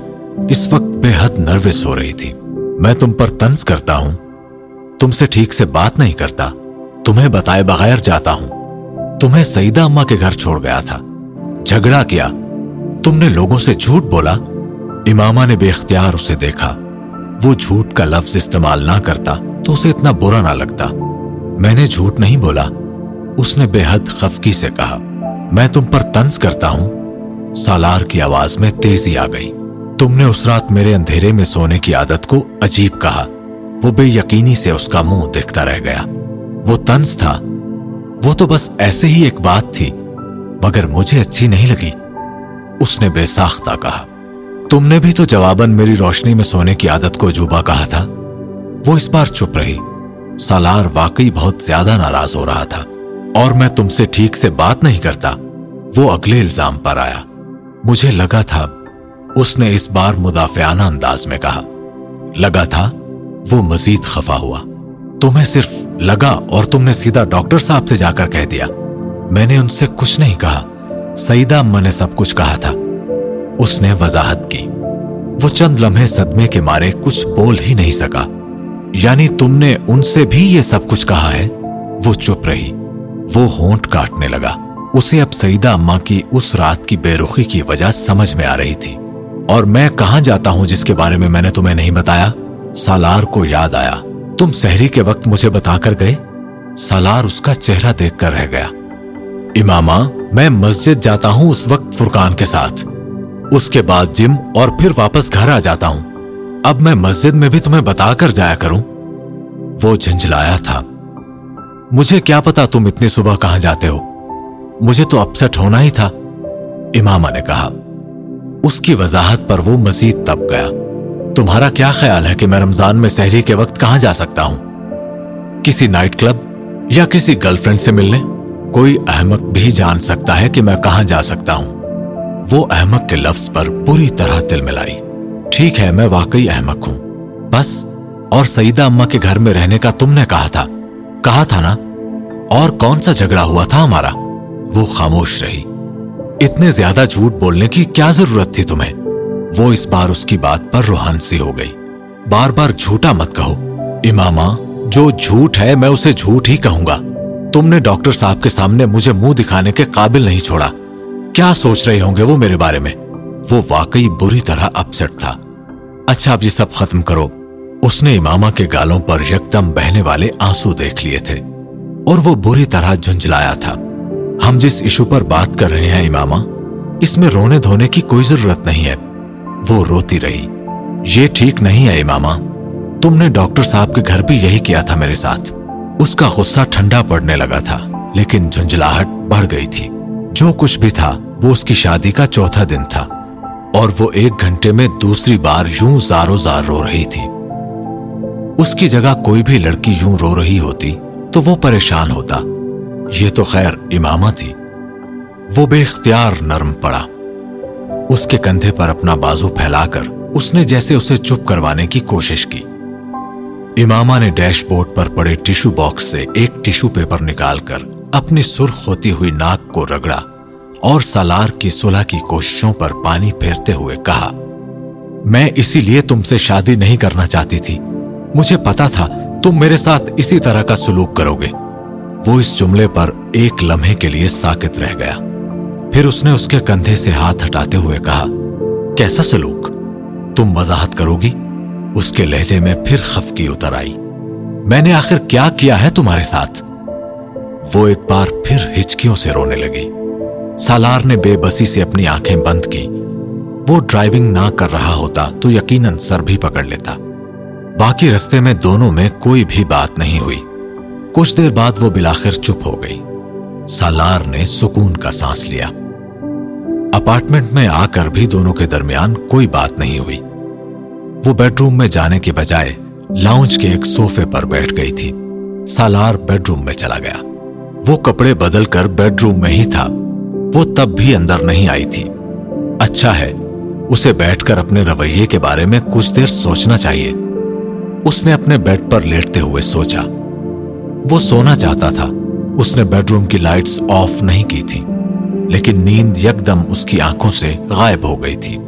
اس وقت بے حد نروس ہو رہی تھی۔ میں تم پر تنز کرتا ہوں۔ تم سے ٹھیک سے بات نہیں کرتا۔ تمہیں بتائے بغیر جاتا ہوں۔ تمہیں سعیدہ اما کے گھر چھوڑ گیا تھا۔ جھگڑا کیا۔ تم نے لوگوں سے جھوٹ بولا۔ امامہ نے بے اختیار اسے دیکھا۔ وہ جھوٹ کا لفظ استعمال نہ کرتا۔ تو اسے اتنا برا نہ لگتا۔ میں نے جھوٹ نہیں بولا۔ اس نے بے حد خفکی سے کہا، میں تم پر تنز کرتا ہوں۔ سالار کی آواز میں تیزی آ گئی۔ تم نے اس رات میرے اندھیرے میں سونے کی عادت کو عجیب کہا۔ وہ بے یقینی سے اس کا منہ دیکھتا رہ گیا۔ وہ تنز تھا۔ وہ تو بس ایسے ہی ایک بات تھی، مگر مجھے اچھی نہیں لگی۔ اس نے بے ساختہ کہا، تم نے بھی تو جواباً میری روشنی میں سونے کی عادت کو جوبا کہا تھا۔ وہ اس بار چپ رہی۔ سالار واقعی بہت زیادہ ناراض ہو رہا تھا۔ اور میں تم سے ٹھیک سے بات نہیں کرتا۔ وہ اگلے الزام پر آیا۔ مجھے لگا تھا اس نے اس بار مدافعانہ انداز میں کہا۔ لگا تھا وہ مزید خفا ہوا۔ تمہیں صرف لگا اور تم نے سیدھا ڈاکٹر صاحب سے جا کر کہہ دیا۔ میں نے ان سے کچھ نہیں کہا۔ سعیدہ اما نے سب کچھ کہا تھا۔ اس نے وضاحت کی۔ وہ چند لمحے صدمے کے مارے کچھ بول ہی نہیں سکا۔ یعنی تم نے ان سے بھی یہ سب کچھ کہا ہے؟ وہ چپ رہی، وہ ہونٹ کاٹنے لگا۔ اسے اب سعیدہ اما کی اس رات کی بے رخی کی وجہ سمجھ میں آ رہی تھی۔ اور میں کہاں جاتا ہوں جس کے بارے میں میں نے تمہیں نہیں بتایا؟ سالار کو یاد آیا۔ تم سہری کے وقت مجھے بتا کر گئے؟ سالار اس کا چہرہ دیکھ کر رہ گیا۔ امامہ، میں مسجد جاتا ہوں اس وقت فرقان کے ساتھ۔ اس کے بعد جم اور پھر واپس گھر آ جاتا ہوں۔ اب میں مسجد میں بھی تمہیں بتا کر جایا کروں۔ وہ جھنجلایا تھا۔ مجھے کیا پتا تم اتنی صبح کہاں جاتے ہو۔ مجھے تو اپسٹ ہونا ہی تھا۔ امامہ نے کہا، اس کی وضاحت پر وہ مزید تب گیا۔ تمہارا کیا خیال ہے کہ میں رمضان میں سہری کے وقت کہاں جا سکتا ہوں؟ کسی نائٹ کلب یا کسی گرل فرینڈ سے ملنے؟ کوئی احمق بھی جان سکتا ہے کہ میں کہاں جا سکتا ہوں۔ وہ احمق کے لفظ پر پوری طرح دل ملائی۔ ٹھیک ہے، میں واقعی احمق ہوں۔ بس، اور سعیدہ اما کے گھر میں رہنے کا تم نے کہا تھا۔ کہا تھا نا، اور کون سا جھگڑا ہوا تھا ہمارا؟ وہ خاموش رہی۔ اتنے زیادہ جھوٹ بولنے کی کیا ضرورت تھی تمہیں؟ وہ اس بار اس کی بات پر روحان سی ہو گئی۔ بار بار جھوٹا مت کہو۔ اماما جو جھوٹ ہے میں اسے جھوٹ ہی کہوں گا۔ تم نے ڈاکٹر صاحب کے سامنے مجھے منہ دکھانے کے قابل نہیں چھوڑا۔ کیا سوچ رہے ہوں گے وہ میرے بارے میں؟ وہ واقعی بری طرح اپسٹ تھا۔ اچھا اب یہ سب ختم کرو۔ اس نے اماما کے گالوں پر یکدم بہنے والے آنسو دیکھ لیے تھے اور وہ بری طرح جھنجلایا تھا۔ ہم جس ایشو پر بات کر رہے ہیں اماما اس میں رونے دھونے کی کوئی ضرورت نہیں ہے۔ وہ روتی رہی۔ یہ ٹھیک نہیں ہے اماما تم نے ڈاکٹر صاحب کے گھر بھی یہی کیا تھا میرے ساتھ۔ اس کا غصہ ٹھنڈا پڑنے لگا تھا، لیکن جھنجلاہٹ بڑھ گئی تھی۔ جو کچھ بھی تھا، وہ اس کی شادی کا چوتھا دن تھا۔ اور وہ ایک گھنٹے میں دوسری بار یوں زارو زار رو رہی تھی۔ اس کی جگہ کوئی بھی لڑکی یوں رو رہی ہوتی تو وہ پریشان ہوتا۔ یہ تو خیر امامہ تھی۔ وہ بے اختیار نرم پڑا۔ اس کے کندھے پر اپنا بازو پھیلا کر اس نے جیسے اسے چپ کروانے کی کوشش کی۔ امامہ نے ڈیش بورڈ پر پڑے ٹیشو باکس سے ایک ٹیشو پیپر نکال کر اپنی سرخ ہوتی ہوئی ناک کو رگڑا۔ اور سالار کی صلح کی کوششوں پر پانی پھیرتے ہوئے کہا، میں اسی لیے تم سے شادی نہیں کرنا چاہتی تھی۔ مجھے پتا تھا تم میرے ساتھ اسی طرح کا سلوک کرو گے۔ وہ اس جملے پر ایک لمحے کے لیے ساکت رہ گیا۔ پھر اس نے اس کے کندھے سے ہاتھ ہٹاتے ہوئے کہا، کیسا سلوک؟ تم وضاحت کرو گی؟ اس کے لہجے میں پھر خفکی اتر آئی۔ میں نے آخر کیا کیا ہے تمہارے ساتھ؟ وہ ایک بار پھر ہچکیوں سے رونے لگی۔ سالار نے بے بسی سے اپنی آنکھیں بند کی وہ ڈرائیونگ نہ کر رہا ہوتا تو یقیناً سر بھی پکڑ لیتا۔ باقی رستے میں دونوں میں کوئی بھی بات نہیں ہوئی۔ کچھ دیر بعد وہ بلاخر چپ ہو گئی۔ سالار نے سکون کا سانس لیا۔ اپارٹمنٹ میں آ کر بھی دونوں کے درمیان کوئی بات نہیں ہوئی۔ وہ بیڈ روم میں جانے کے بجائے لاؤنج کے ایک سوفے پر بیٹھ گئی تھی۔ سالار بیڈ روم میں چلا گیا۔ وہ کپڑے بدل کر بیڈ روم میں ہی تھا۔ وہ تب بھی اندر نہیں آئی تھی۔ اچھا ہے، اسے بیٹھ کر اپنے رویے کے بارے میں کچھ دیر سوچنا چاہیے۔ اس نے اپنے بیڈ پر لیٹتے ہوئے سوچا۔ وہ سونا چاہتا تھا۔ اس نے بیڈ روم کی لائٹس آف نہیں کی تھی لیکن نیند یکدم اس کی آنکھوں سے غائب ہو گئی تھی۔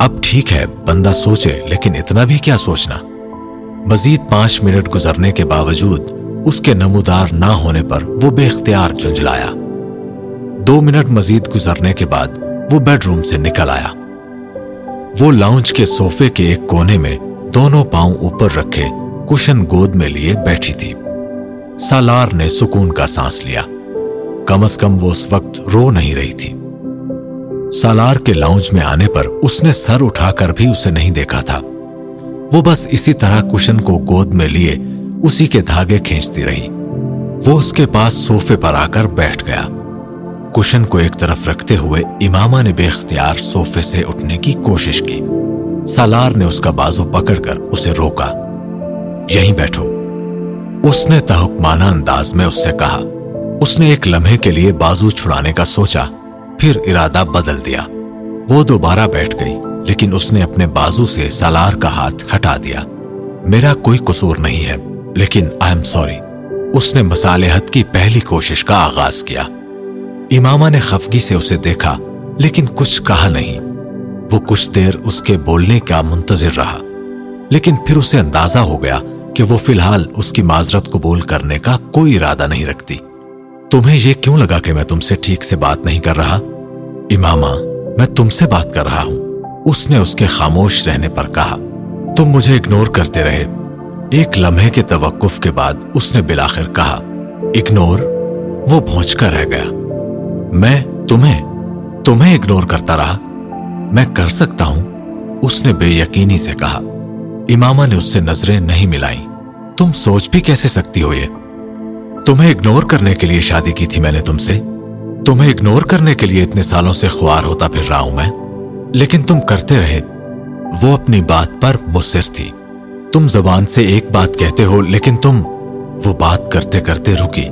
اب ٹھیک ہے، بندہ سوچے، لیکن اتنا بھی کیا سوچنا؟ مزید پانچ منٹ گزرنے کے باوجود اس کے نمودار نہ ہونے پر وہ بے اختیار جنجلایا دو منٹ مزید گزرنے کے بعد وہ بیڈ روم سے نکل آیا۔ وہ لاؤنج کے سوفے کے ایک کونے میں دونوں پاؤں اوپر رکھے کشن گود میں لیے بیٹھی تھی۔ سالار نے سکون کا سانس لیا۔ کم از کم وہ اس وقت رو نہیں رہی تھی۔ سالار کے لاؤنج میں آنے پر اس نے سر اٹھا کر بھی اسے نہیں دیکھا تھا۔ وہ بس اسی طرح کشن کو گود میں لیے اسی کے دھاگے کھینچتی رہی۔ وہ اس کے پاس سوفے پر آ کر بیٹھ گیا۔ کشن کو ایک طرف رکھتے ہوئے امامہ نے بے اختیار سوفے سے اٹھنے کی کوشش کی۔ سالار نے اس کا بازو پکڑ کر اسے روکا۔ یہیں بیٹھو۔ اس نے تحکمانہ انداز میں اس سے کہا۔ اس نے ایک لمحے کے لیے بازو چھڑانے کا سوچا۔ پھر ارادہ بدل دیا۔ وہ دوبارہ بیٹھ گئی، لیکن اس نے اپنے بازو سے سالار کا ہاتھ ہٹا دیا۔ میرا کوئی قصور نہیں ہے، لیکن آئی ایم سوری اس نے مسالحت کی پہلی کوشش کا آغاز کیا۔ امامہ نے خفگی سے اسے دیکھا، لیکن کچھ کہا نہیں۔ وہ کچھ دیر اس کے بولنے کا منتظر رہا، لیکن پھر اسے اندازہ ہو گیا کہ وہ فی الحال اس کی معذرت قبول کرنے کا کوئی ارادہ نہیں رکھتی۔ تمہیں یہ کیوں لگا کہ میں تم سے ٹھیک سے بات نہیں کر رہا؟ اماما میں تم سے بات کر رہا ہوں۔ اس نے اس کے خاموش رہنے پر کہا، تم مجھے اگنور کرتے رہے۔ ایک لمحے کے توقف کے بعد اس نے بلاخر کہا اگنور وہ پہنچ کر رہ گیا۔ میں تمہیں تمہیں اگنور کرتا رہا۔ میں کر سکتا ہوں، اس نے بے یقینی سے کہا۔ امامہ نے اس سے نظریں نہیں ملائیں تم سوچ بھی کیسے سکتی ہو یہ؟ تمہیں اگنور کرنے کے لیے شادی کی تھی میں نے تم سے؟ تمہیں اگنور کرنے کے لیے اتنے سالوں سے خوار ہوتا پھر رہا ہوں میں؟ لیکن تم کرتے رہے۔ وہ اپنی بات پر مصر تھی۔ تم زبان سے ایک بات کہتے ہو، لیکن تم وہ بات کرتے کرتے رکی۔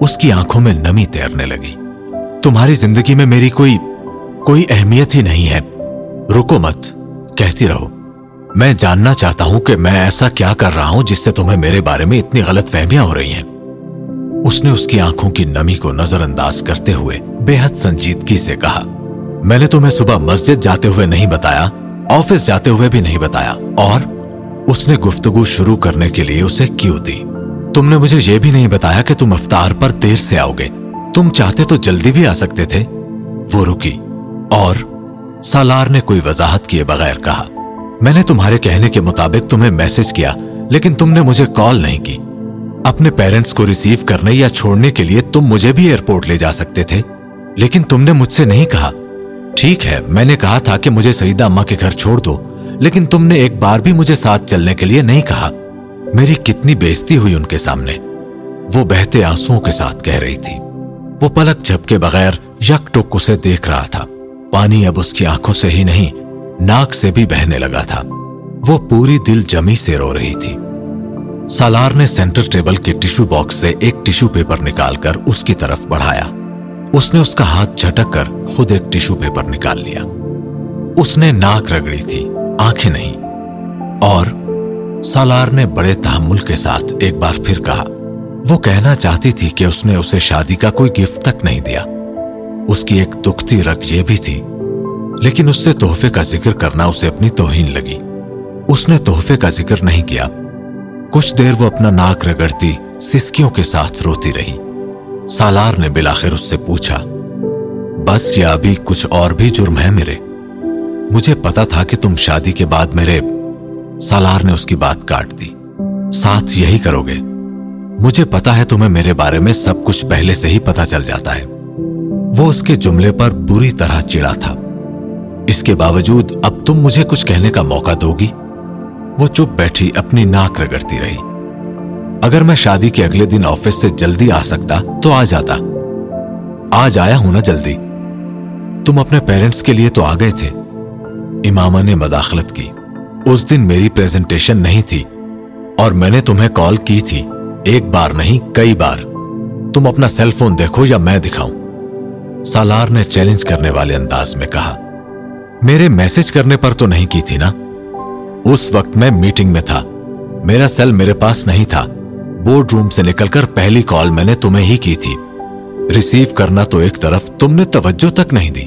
اس کی آنکھوں میں نمی تیرنے لگی۔ تمہاری زندگی میں میری کوئی کوئی اہمیت ہی نہیں ہے۔ رکو مت، کہتی رہو۔ میں جاننا چاہتا ہوں کہ میں ایسا کیا کر رہا ہوں جس سے تمہیں میرے بارے میں اتنی غلط فہمیاں ہو رہی ہیں۔ اس نے اس کی آنکھوں کی نمی کو نظر انداز کرتے ہوئے بے حد سنجیدگی سے کہا، میں نے تمہیں صبح مسجد جاتے ہوئے نہیں بتایا، آفس جاتے ہوئے بھی نہیں بتایا، اور اس نے گفتگو شروع کرنے کے لیے اسے کیوں دی۔ تم نے مجھے یہ بھی نہیں بتایا کہ تم افطار پر دیر سے آؤ گے۔ تم چاہتے تو جلدی بھی آ سکتے تھے۔ وہ رکی اور سالار نے کوئی وضاحت کیے بغیر کہا، میں نے تمہارے کہنے کے مطابق تمہیں میسج کیا، لیکن تم نے مجھے کال نہیں کی۔ اپنے پیرنٹس کو ریسیو کرنے یا چھوڑنے کے لیے تم مجھے بھی ایئرپورٹ لے جا سکتے تھے۔ لیکن تم نے مجھ سے نہیں کہا۔ ٹھیک ہے، میں نے کہا تھا کہ مجھے سعیدہ اماں کے گھر چھوڑ دو، لیکن تم نے ایک بار بھی مجھے ساتھ چلنے کے لیے نہیں کہا۔ میری کتنی بےزتی ہوئی ان کے سامنے۔ وہ بہتے آنسو کے ساتھ کہہ رہی تھی۔ وہ پلک جھپ کے بغیر یک ٹک اسے دیکھ رہا تھا۔ پانی اب اس کی آنکھوں سے ہی نہیں، ناک سے بھی بہنے لگا تھا۔ وہ پوری دل جمی سے رو رہی تھی۔ سالار نے سینٹر ٹیبل کے ٹیشو باکس سے ایک ٹیشو پیپر نکال کر اس کی طرف بڑھایا۔ اس نے اس کا ہاتھ جھٹک کر خود ایک ٹیشو پیپر نکال لیا۔ اس نے ناک رگڑی تھی، آنکھیں نہیں۔ اور سالار نے بڑے تحمل کے ساتھ ایک بار پھر کہا وہ کہنا چاہتی تھی کہ اس نے اسے شادی کا کوئی گفٹ تک نہیں دیا۔ اس کی ایک دکھتی رگ یہ بھی تھی۔ لیکن اس سے تحفے کا ذکر کرنا اسے اپنی توہین لگی۔ اس نے تحفے کا ذکر نہیں کیا۔ کچھ دیر وہ اپنا ناک رگڑتی، سسکیوں کے ساتھ روتی رہی۔ سالار نے بلاخر اس سے پوچھا، بس یا ابھی کچھ اور بھی جرم ہے میرے؟ مجھے پتا تھا کہ تم شادی کے بعد میرے سالار نے اس کی بات کاٹ دی۔ ساتھ یہی کرو گے۔ مجھے پتا ہے تمہیں میرے بارے میں سب کچھ پہلے سے ہی پتا چل جاتا ہے۔ وہ اس کے جملے پر بری طرح چڑا تھا۔ اس کے باوجود اب تم مجھے کچھ کہنے کا موقع دو گی وہ چپ بیٹھی اپنی ناک رگڑتی رہی۔ اگر میں شادی کے اگلے دن آفس سے جلدی آ سکتا تو آ جاتا۔ آج آیا ہوں نا جلدی۔ تم اپنے پیرنٹس کے لیے تو آ گئے تھے۔ امامہ نے مداخلت کی۔ اس دن میری پریزنٹیشن نہیں تھی اور میں نے تمہیں کال کی تھی۔ ایک بار نہیں، کئی بار۔ تم اپنا سیل فون دیکھو یا میں دکھاؤں۔ سالار نے چیلنج کرنے والے انداز میں کہا، میرے میسج کرنے پر تو نہیں کی تھی نا؟ اس وقت میں میٹنگ میں تھا۔ میرا سیل میرے پاس نہیں تھا۔ بورڈ روم سے نکل کر پہلی کال میں نے تمہیں ہی کی تھی۔ ریسیو کرنا تو ایک طرف تم نے توجہ تک نہیں دی۔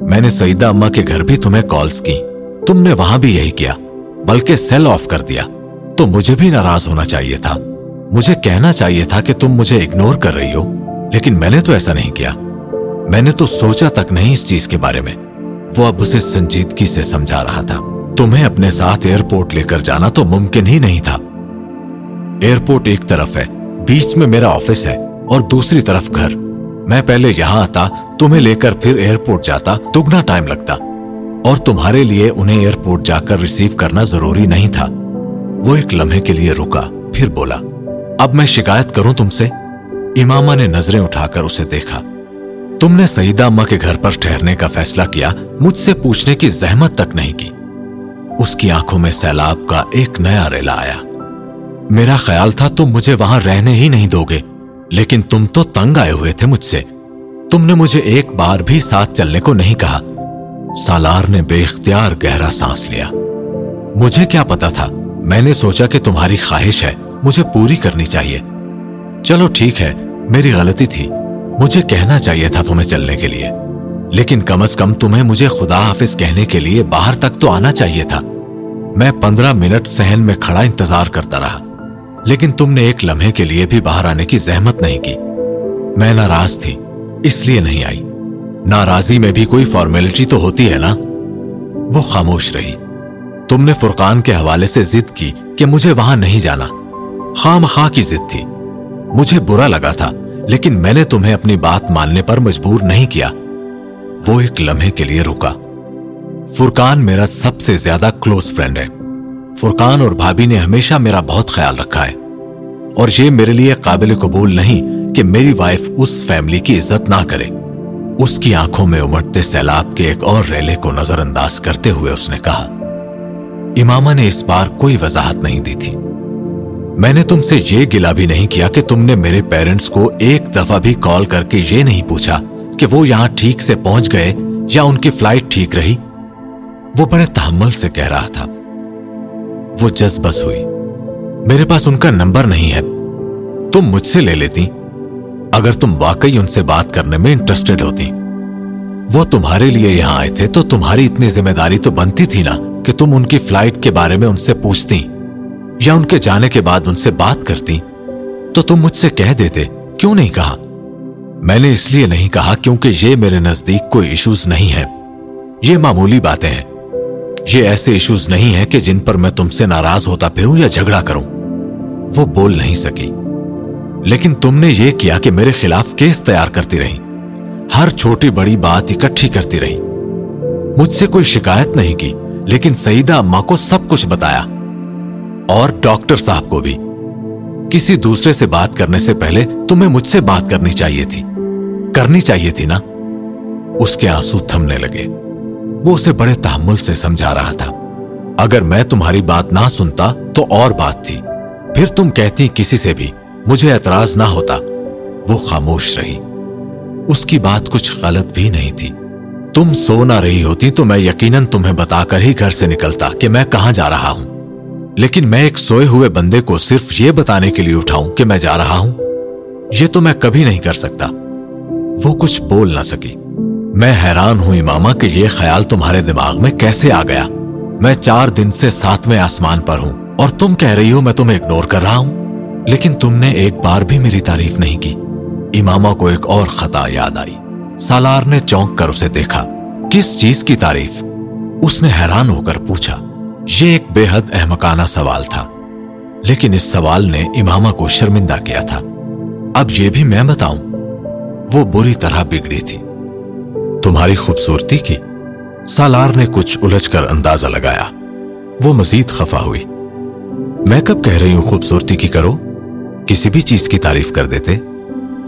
میں نے سعیدہ اما کے گھر بھی تمہیں کالز کی۔ تم نے وہاں بھی یہی کیا، بلکہ سیل آف کر دیا۔ تو مجھے بھی ناراض ہونا چاہیے تھا۔ مجھے کہنا چاہیے تھا کہ تم مجھے اگنور کر رہی ہو، لیکن میں نے تو ایسا نہیں کیا۔ میں نے تو سوچا تک نہیں اس چیز کے بارے میں۔ وہ اب اسے سنجیدگی سے سمجھا رہا تھا۔ تمہیں اپنے ساتھ ایئرپورٹ لے کر جانا تو ممکن ہی نہیں تھا۔ ایئرپورٹ ایک طرف ہے، بیچ میں میرا آفس ہے اور دوسری طرف گھر۔ میں پہلے یہاں آتا، تمہیں لے کر پھر ایئرپورٹ جاتا، دگنا ٹائم لگتا۔ اور تمہارے لیے انہیں ایئرپورٹ جا کر ریسیو کرنا ضروری نہیں تھا۔ وہ ایک لمحے کے لیے رکا، پھر بولا اب میں شکایت کروں تم سے۔ امامہ نے نظریں اٹھا کر اسے دیکھا۔ تم نے سعیدہ اما کے گھر پر ٹھہرنے کا فیصلہ کیا، مجھ سے پوچھنے کی زحمت تک نہیں کی۔ اس کی آنکھوں میں سیلاب کا ایک نیا ریلا آیا۔ میرا خیال تھا تم مجھے وہاں رہنے ہی نہیں دو گے، لیکن تم تو تنگ آئے ہوئے تھے مجھ سے۔ تم نے مجھے ایک بار بھی ساتھ چلنے کو نہیں کہا۔ سالار نے بے اختیار گہرا سانس لیا۔ مجھے کیا پتا تھا، میں نے سوچا کہ تمہاری خواہش ہے۔ مجھے پوری کرنی چاہیے۔ چلو ٹھیک ہے، میری غلطی تھی۔ مجھے کہنا چاہیے تھا تمہیں چلنے کے لیے۔ لیکن کم از کم تمہیں مجھے خدا حافظ کہنے کے لیے باہر تک تو آنا چاہیے تھا۔ میں پندرہ منٹ سہن میں کھڑا انتظار کرتا رہا۔ لیکن تم نے ایک لمحے کے لیے بھی باہر آنے کی زحمت نہیں کی۔ میں ناراض تھی، اس لیے نہیں آئی۔ ناراضی میں بھی کوئی فارمیلٹی تو ہوتی ہے نا؟ وہ خاموش رہی۔ تم نے فرقان کے حوالے سے ضد کی کہ مجھے وہاں نہیں جانا۔ خام خواہ کی ضد تھی۔ مجھے برا لگا تھا، لیکن میں نے تمہیں اپنی بات ماننے پر مجبور نہیں کیا۔ وہ ایک لمحے کے لیے رکا۔ فرقان میرا سب سے زیادہ کلوز فرینڈ ہے۔ فرقان اور بھابھی نے ہمیشہ میرا بہت خیال رکھا ہے۔ اور یہ میرے لیے قابل قبول نہیں کہ میری وائف اس فیملی کی عزت نہ کرے۔ اس کی آنکھوں میں امٹتے سیلاب کے ایک اور ریلے کو نظر انداز کرتے ہوئے اس نے کہا، امامہ نے اس بار کوئی وضاحت نہیں دی تھی۔ میں نے تم سے یہ گلا بھی نہیں کیا کہ تم نے میرے پیرنٹس کو ایک دفعہ بھی کال کر کے یہ نہیں پوچھا کہ وہ یہاں ٹھیک سے پہنچ گئے یا ان کی فلائٹ ٹھیک رہی۔ وہ بڑے تحمل سے کہہ رہا تھا۔ وہ جذبس ہوئی میرے پاس ان کا نمبر نہیں ہے۔ تم مجھ سے لے لیتی۔ اگر تم واقعی ان سے بات کرنے میں انٹرسٹڈ ہوتی۔ وہ تمہارے لیے یہاں آئے تھے تو تمہاری اتنی ذمہ داری تو بنتی تھی نا کہ تم ان کی فلائٹ کے بارے میں ان سے پوچھتی۔ یا ان کے جانے کے بعد ان سے بات کرتی؟ تو تم مجھ سے کہہ دیتے، کیوں نہیں کہا؟ میں نے اس لیے نہیں کہا کیونکہ یہ میرے نزدیک کوئی ایشوز نہیں ہے یہ معمولی باتیں ہیں۔ یہ ایسے ایشوز نہیں ہیں کہ جن پر میں تم سے ناراض ہوتا پھروں یا جھگڑا کروں۔ وہ بول نہیں سکی۔ لیکن تم نے یہ کیا کہ میرے خلاف کیس تیار کرتی رہی ہر چھوٹی بڑی بات اکٹھی کرتی رہی مجھ سے کوئی شکایت نہیں کی، لیکن سعیدہ اما کو سب کچھ بتایا۔ اور ڈاکٹر صاحب کو بھی۔ کسی دوسرے سے بات کرنے سے پہلے تمہیں مجھ سے بات کرنی چاہیے تھی۔ کرنی چاہیے تھی نا؟ اس کے آنسو تھمنے لگے۔ وہ اسے بڑے تحمل سے سمجھا رہا تھا۔ اگر میں تمہاری بات نہ سنتا تو اور بات تھی۔ پھر تم کہتی کسی سے بھی، مجھے اعتراض نہ ہوتا۔ وہ خاموش رہی۔ اس کی بات کچھ غلط بھی نہیں تھی۔ تم سو نہ رہی ہوتی تو میں یقیناً تمہیں بتا کر ہی گھر سے نکلتا کہ میں کہاں جا رہا ہوں۔ لیکن میں ایک سوئے ہوئے بندے کو صرف یہ بتانے کے لیے اٹھاؤں کہ میں جا رہا ہوں۔ یہ تو میں کبھی نہیں کر سکتا۔ وہ کچھ بول نہ سکی میں حیران ہوں اماما کہ یہ خیال تمہارے دماغ میں کیسے آ گیا۔ میں چار دن سے ساتویں آسمان پر ہوں اور تم کہہ رہی ہو میں تمہیں اگنور کر رہا ہوں۔ لیکن تم نے ایک بار بھی میری تعریف نہیں کی۔ اماما کو ایک اور خطا یاد آئی۔ سالار نے چونک کر اسے دیکھا۔ کس چیز کی تعریف؟ اس نے حیران ہو کر پوچھا۔ یہ ایک بے حد احمقانہ سوال تھا، لیکن اس سوال نے اماما کو شرمندہ کیا تھا۔ اب یہ بھی میں بتاؤں، وہ بری طرح بگڑی تھی۔ تمہاری خوبصورتی کی سالار نے کچھ الجھ کر اندازہ لگایا۔ وہ مزید خفا ہوئی۔ میں کب کہہ رہی ہوں خوبصورتی کی کرو؟ کسی بھی چیز کی تعریف کر دیتے،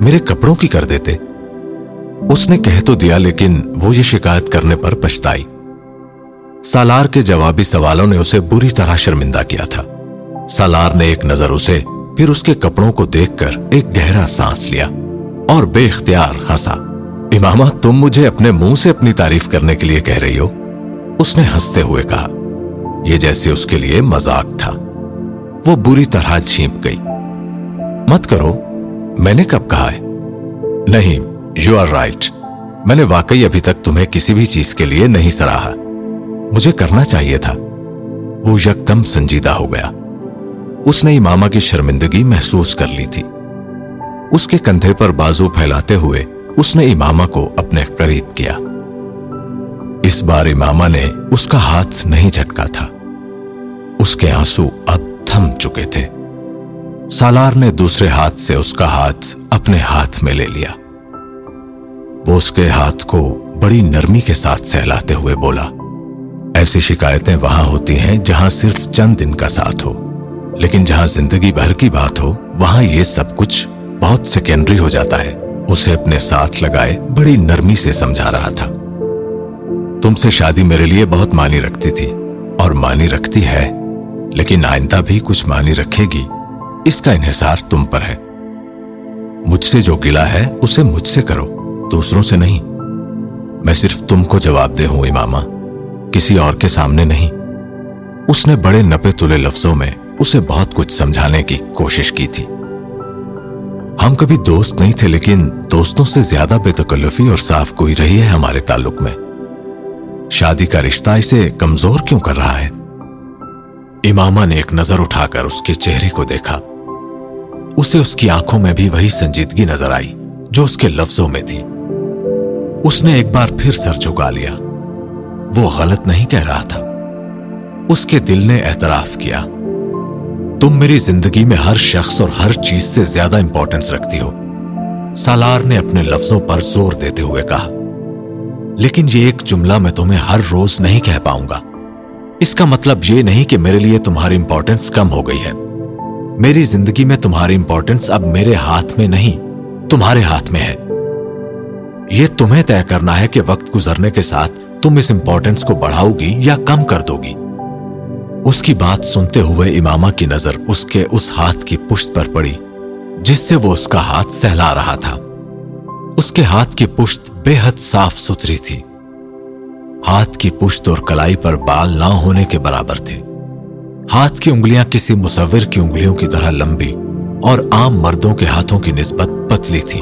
میرے کپڑوں کی کر دیتے۔ اس نے کہہ تو دیا، لیکن وہ یہ شکایت کرنے پر پچھتائی۔ سالار کے جوابی سوالوں نے اسے بری طرح شرمندہ کیا تھا۔ سالار نے ایک نظر اسے، پھر اس کے کپڑوں کو دیکھ کر ایک گہرا سانس لیا اور بے اختیار ہنسا۔ امامہ، تم مجھے اپنے منہ سے اپنی تعریف کرنے کے لیے کہہ رہی ہو؟ اس نے ہنستے ہوئے کہا، یہ جیسے اس کے لیے مزاق تھا۔ وہ بری طرح چھینپ گئی۔ مت کرو، میں نے کب کہا ہے؟ نہیں یو آر رائٹ میں نے واقعی ابھی تک تمہیں کسی بھی چیز کے لیے نہیں سراہا۔ مجھے کرنا چاہیے تھا۔ وہ یکدم سنجیدہ ہو گیا۔ اس نے اماما کی شرمندگی محسوس کر لی تھی۔ اس کے کندھے پر بازو پھیلاتے ہوئے اس نے اماما کو اپنے قریب کیا۔ اس بار اماما نے اس کا ہاتھ نہیں جھٹکا تھا۔ اس کے آنسو اب تھم چکے تھے۔ سالار نے دوسرے ہاتھ سے اس کا ہاتھ اپنے ہاتھ میں لے لیا۔ وہ اس کے ہاتھ کو بڑی نرمی کے ساتھ سہلاتے ہوئے بولا ایسی شکایتیں وہاں ہوتی ہیں جہاں صرف چند دن کا ساتھ ہو۔ لیکن جہاں زندگی بھر کی بات ہو، وہاں یہ سب کچھ بہت سیکنڈری ہو جاتا ہے۔ اسے اپنے ساتھ لگائے بڑی نرمی سے سمجھا رہا تھا۔ تم سے شادی میرے لیے بہت مانی رکھتی تھی اور مانی رکھتی ہے، لیکن آئندہ بھی کچھ مانی رکھے گی۔ اس کا انحصار تم پر ہے۔ مجھ سے جو گلا ہے، اسے مجھ سے کرو، دوسروں سے نہیں۔ میں صرف تم کو جواب دے ہوں اماما کسی اور کے سامنے نہیں۔ اس نے بڑے نپے تلے لفظوں میں اسے بہت کچھ سمجھانے کی کوشش کی تھی۔ ہم کبھی دوست نہیں تھے، لیکن دوستوں سے زیادہ بے تکلفی اور صاف کوئی رہی ہے ہمارے تعلق میں۔ شادی کا رشتہ اسے کمزور کیوں کر رہا ہے؟ اماما نے ایک نظر اٹھا کر اس کے چہرے کو دیکھا۔ اسے اس کی آنکھوں میں بھی وہی سنجیدگی نظر آئی جو اس کے لفظوں میں تھی۔ اس نے ایک بار پھر سر چکا لیا۔ وہ غلط نہیں کہہ رہا تھا۔ اس کے دل نے اعتراف کیا۔ تم میری زندگی میں ہر شخص اور ہر چیز سے زیادہ امپورٹنس رکھتی ہو۔ سالار نے اپنے لفظوں پر زور دیتے ہوئے کہا۔ لیکن یہ ایک جملہ میں تمہیں ہر روز نہیں کہہ پاؤں گا۔ اس کا مطلب یہ نہیں کہ میرے لیے تمہاری امپورٹنس کم ہو گئی ہے۔ میری زندگی میں تمہاری امپورٹنس اب میرے ہاتھ میں نہیں، تمہارے ہاتھ میں ہے۔ یہ تمہیں طے کرنا ہے کہ وقت گزرنے کے ساتھ تم اس امپورٹنس کو بڑھاؤ گی یا کم کر دو گی؟ اس کی بات سنتے ہوئے اماما کی نظر اس کے اس ہاتھ کی پشت پر پڑی، جس سے وہ اس کا ہاتھ سہلا رہا تھا۔ اس کے ہاتھ کی پشت بے حد صاف ستھری تھی۔ ہاتھ کی پشت اور کلائی پر بال نہ ہونے کے برابر تھے۔ ہاتھ کی انگلیاں کسی مصور کی انگلیوں کی طرح لمبی اور عام مردوں کے ہاتھوں کی نسبت پتلی تھی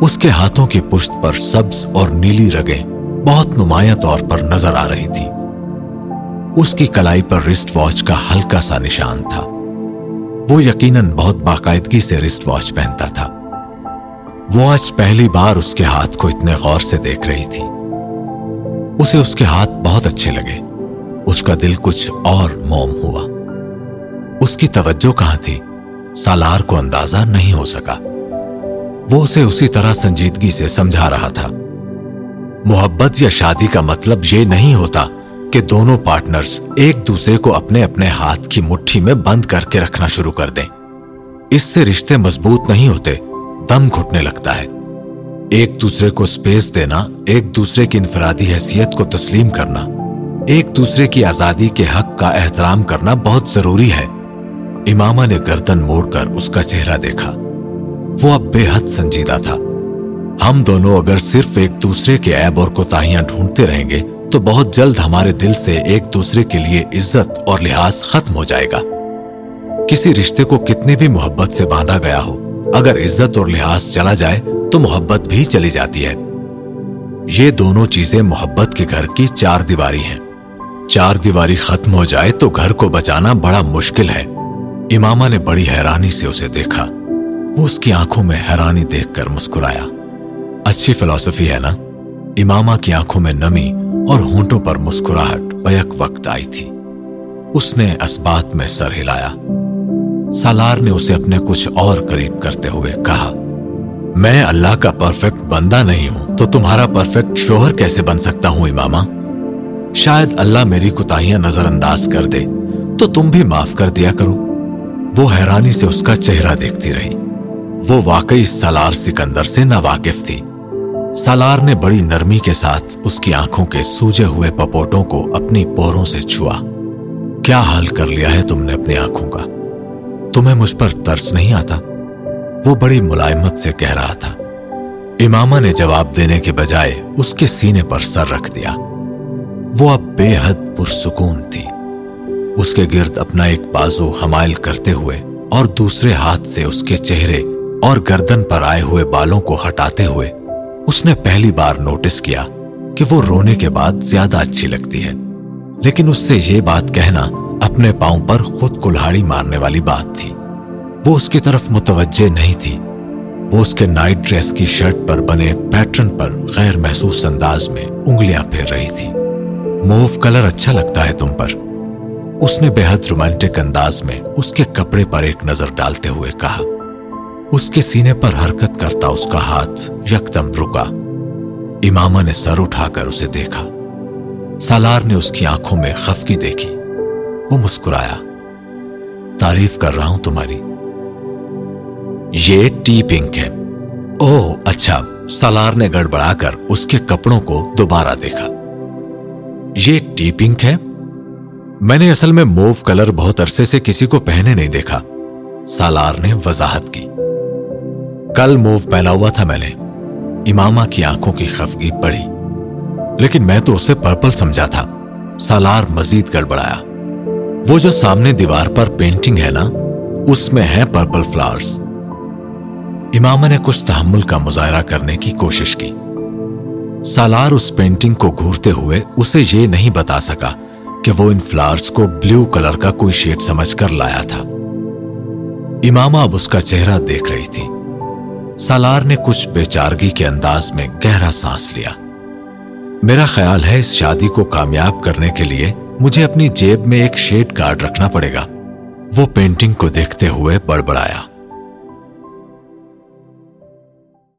اس کے ہاتھوں کی پشت پر سبز اور نیلی رگیں بہت نمایاں طور پر نظر آ رہی تھی۔ اس کی کلائی پر رسٹ واچ کا ہلکا سا نشان تھا۔ وہ یقیناً بہت باقاعدگی سے رسٹ واچ پہنتا تھا۔ وہ آج پہلی بار اس کے ہاتھ کو اتنے غور سے دیکھ رہی تھی۔ اسے اس کے ہاتھ بہت اچھے لگے۔ اس کا دل کچھ اور موم ہوا۔ اس کی توجہ کہاں تھی؟ سالار کو اندازہ نہیں ہو سکا۔ وہ اسے اسی طرح سنجیدگی سے سمجھا رہا تھا۔ محبت یا شادی کا مطلب یہ نہیں ہوتا کہ دونوں پارٹنرز ایک دوسرے کو اپنے اپنے ہاتھ کی مٹھی میں بند کر کے رکھنا شروع کر دیں۔ اس سے رشتے مضبوط نہیں ہوتے، دم گھٹنے لگتا ہے۔ ایک دوسرے کو سپیس دینا، ایک دوسرے کی انفرادی حیثیت کو تسلیم کرنا، ایک دوسرے کی آزادی کے حق کا احترام کرنا بہت ضروری ہے۔ امامہ نے گردن موڑ کر اس کا چہرہ دیکھا۔ وہ اب بے حد سنجیدہ تھا۔ ہم دونوں اگر صرف ایک دوسرے کے عیب اور کوتاہیاں ڈھونڈتے رہیں گے، تو بہت جلد ہمارے دل سے ایک دوسرے کے لیے عزت اور لحاظ ختم ہو جائے گا۔ کسی رشتے کو کتنی بھی محبت سے باندھا گیا ہو، اگر عزت اور لحاظ چلا جائے، تو محبت بھی چلی جاتی ہے۔ یہ دونوں چیزیں محبت کے گھر کی چار دیواری ہیں۔ چار دیواری ختم ہو جائے تو گھر کو بچانا بڑا مشکل ہے۔ امامہ نے بڑی حیرانی سے اسے دیکھا۔ وہ اس کی آنکھوں میں حیرانی دیکھ کر مسکرایا۔ اچھی فلسفی ہے نا؟ امامہ کی آنکھوں میں نمی اور ہونٹوں پر مسکراہٹ بیک وقت آئی تھی۔ اس نے اسبات میں سر ہلایا۔ سالار نے اسے اپنے کچھ اور قریب کرتے ہوئے کہا، میں اللہ کا پرفیکٹ بندہ نہیں ہوں، تو تمہارا پرفیکٹ شوہر کیسے بن سکتا ہوں امامہ؟ شاید اللہ میری کتاہیاں نظر انداز کر دے، تو تم بھی معاف کر دیا کرو۔ وہ حیرانی سے اس کا چہرہ دیکھتی رہی۔ وہ واقعی سالار سکندر سے نہ واقف تھی۔ سالار نے بڑی نرمی کے ساتھ اس کی آنکھوں کے سوجے ہوئے پپوٹوں کو اپنی پوروں سے چھوا۔ کیا حال کر لیا ہے تم نے اپنی آنکھوں کا؟ تمہیں مجھ پر ترس نہیں آتا؟ وہ بڑی ملائمت سے کہہ رہا تھا۔ امامہ نے جواب دینے کے بجائے اس کے سینے پر سر رکھ دیا۔ وہ اب بے حد پرسکون تھی۔ اس کے گرد اپنا ایک بازو حمائل کرتے ہوئے اور دوسرے ہاتھ سے اس کے چہرے اور گردن پر آئے ہوئے بالوں کو ہٹاتے ہوئے اس نے پہلی بار نوٹس کیا کہ وہ رونے کے بعد زیادہ اچھی لگتی ہے۔ لیکن اس سے یہ بات کہنا اپنے پاؤں پر خود کلاڑی مارنے والی بات تھی۔ وہ اس کی طرف متوجہ نہیں تھی۔ وہ اس کے نائٹ ڈریس کی شرٹ پر بنے پیٹرن پر غیر محسوس انداز میں انگلیاں پھیر رہی تھی۔ موو کلر اچھا لگتا ہے تم پر۔ اس نے بے حد رومانٹک انداز میں اس کے کپڑے پر ایک نظر ڈالتے ہوئے کہا۔ اس کے سینے پر حرکت کرتا اس کا ہاتھ یکدم رکا۔ امامہ نے سر اٹھا کر اسے دیکھا۔ سالار نے اس کی آنکھوں میں خفکی دیکھی۔ وہ مسکرایا۔ تعریف کر رہا ہوں تمہاری۔ یہ ٹی پنک ہے۔ اوہ اچھا۔ سالار نے گڑبڑا کر اس کے کپڑوں کو دوبارہ دیکھا۔ یہ ٹی پنک ہے؟ میں نے اصل میں موو کلر بہت عرصے سے کسی کو پہنے نہیں دیکھا۔ سالار نے وضاحت کی۔ کل موو پہنا ہوا تھا میں نے۔ امامہ کی آنکھوں کی خفگی بڑھی۔ لیکن میں تو اسے پرپل سمجھا تھا۔ سالار مزید گڑبڑایا۔ وہ جو سامنے دیوار پر پینٹنگ ہے نا، اس میں ہے پرپل فلاورز امامہ نے کچھ تحمل کا مظاہرہ کرنے کی کوشش کی۔ سالار اس پینٹنگ کو گھورتے ہوئے اسے یہ نہیں بتا سکا کہ وہ ان فلاورز کو بلیو کلر کا کوئی شیڈ سمجھ کر لایا تھا۔ امامہ اب اس کا چہرہ دیکھ رہی تھی۔ سالار نے کچھ بے چارگی کے انداز میں گہرا سانس لیا۔ میرا خیال ہے اس شادی کو کامیاب کرنے کے لیے مجھے اپنی جیب میں ایک شیڈ کارڈ رکھنا پڑے گا۔ وہ پینٹنگ کو دیکھتے ہوئے بڑبڑایا۔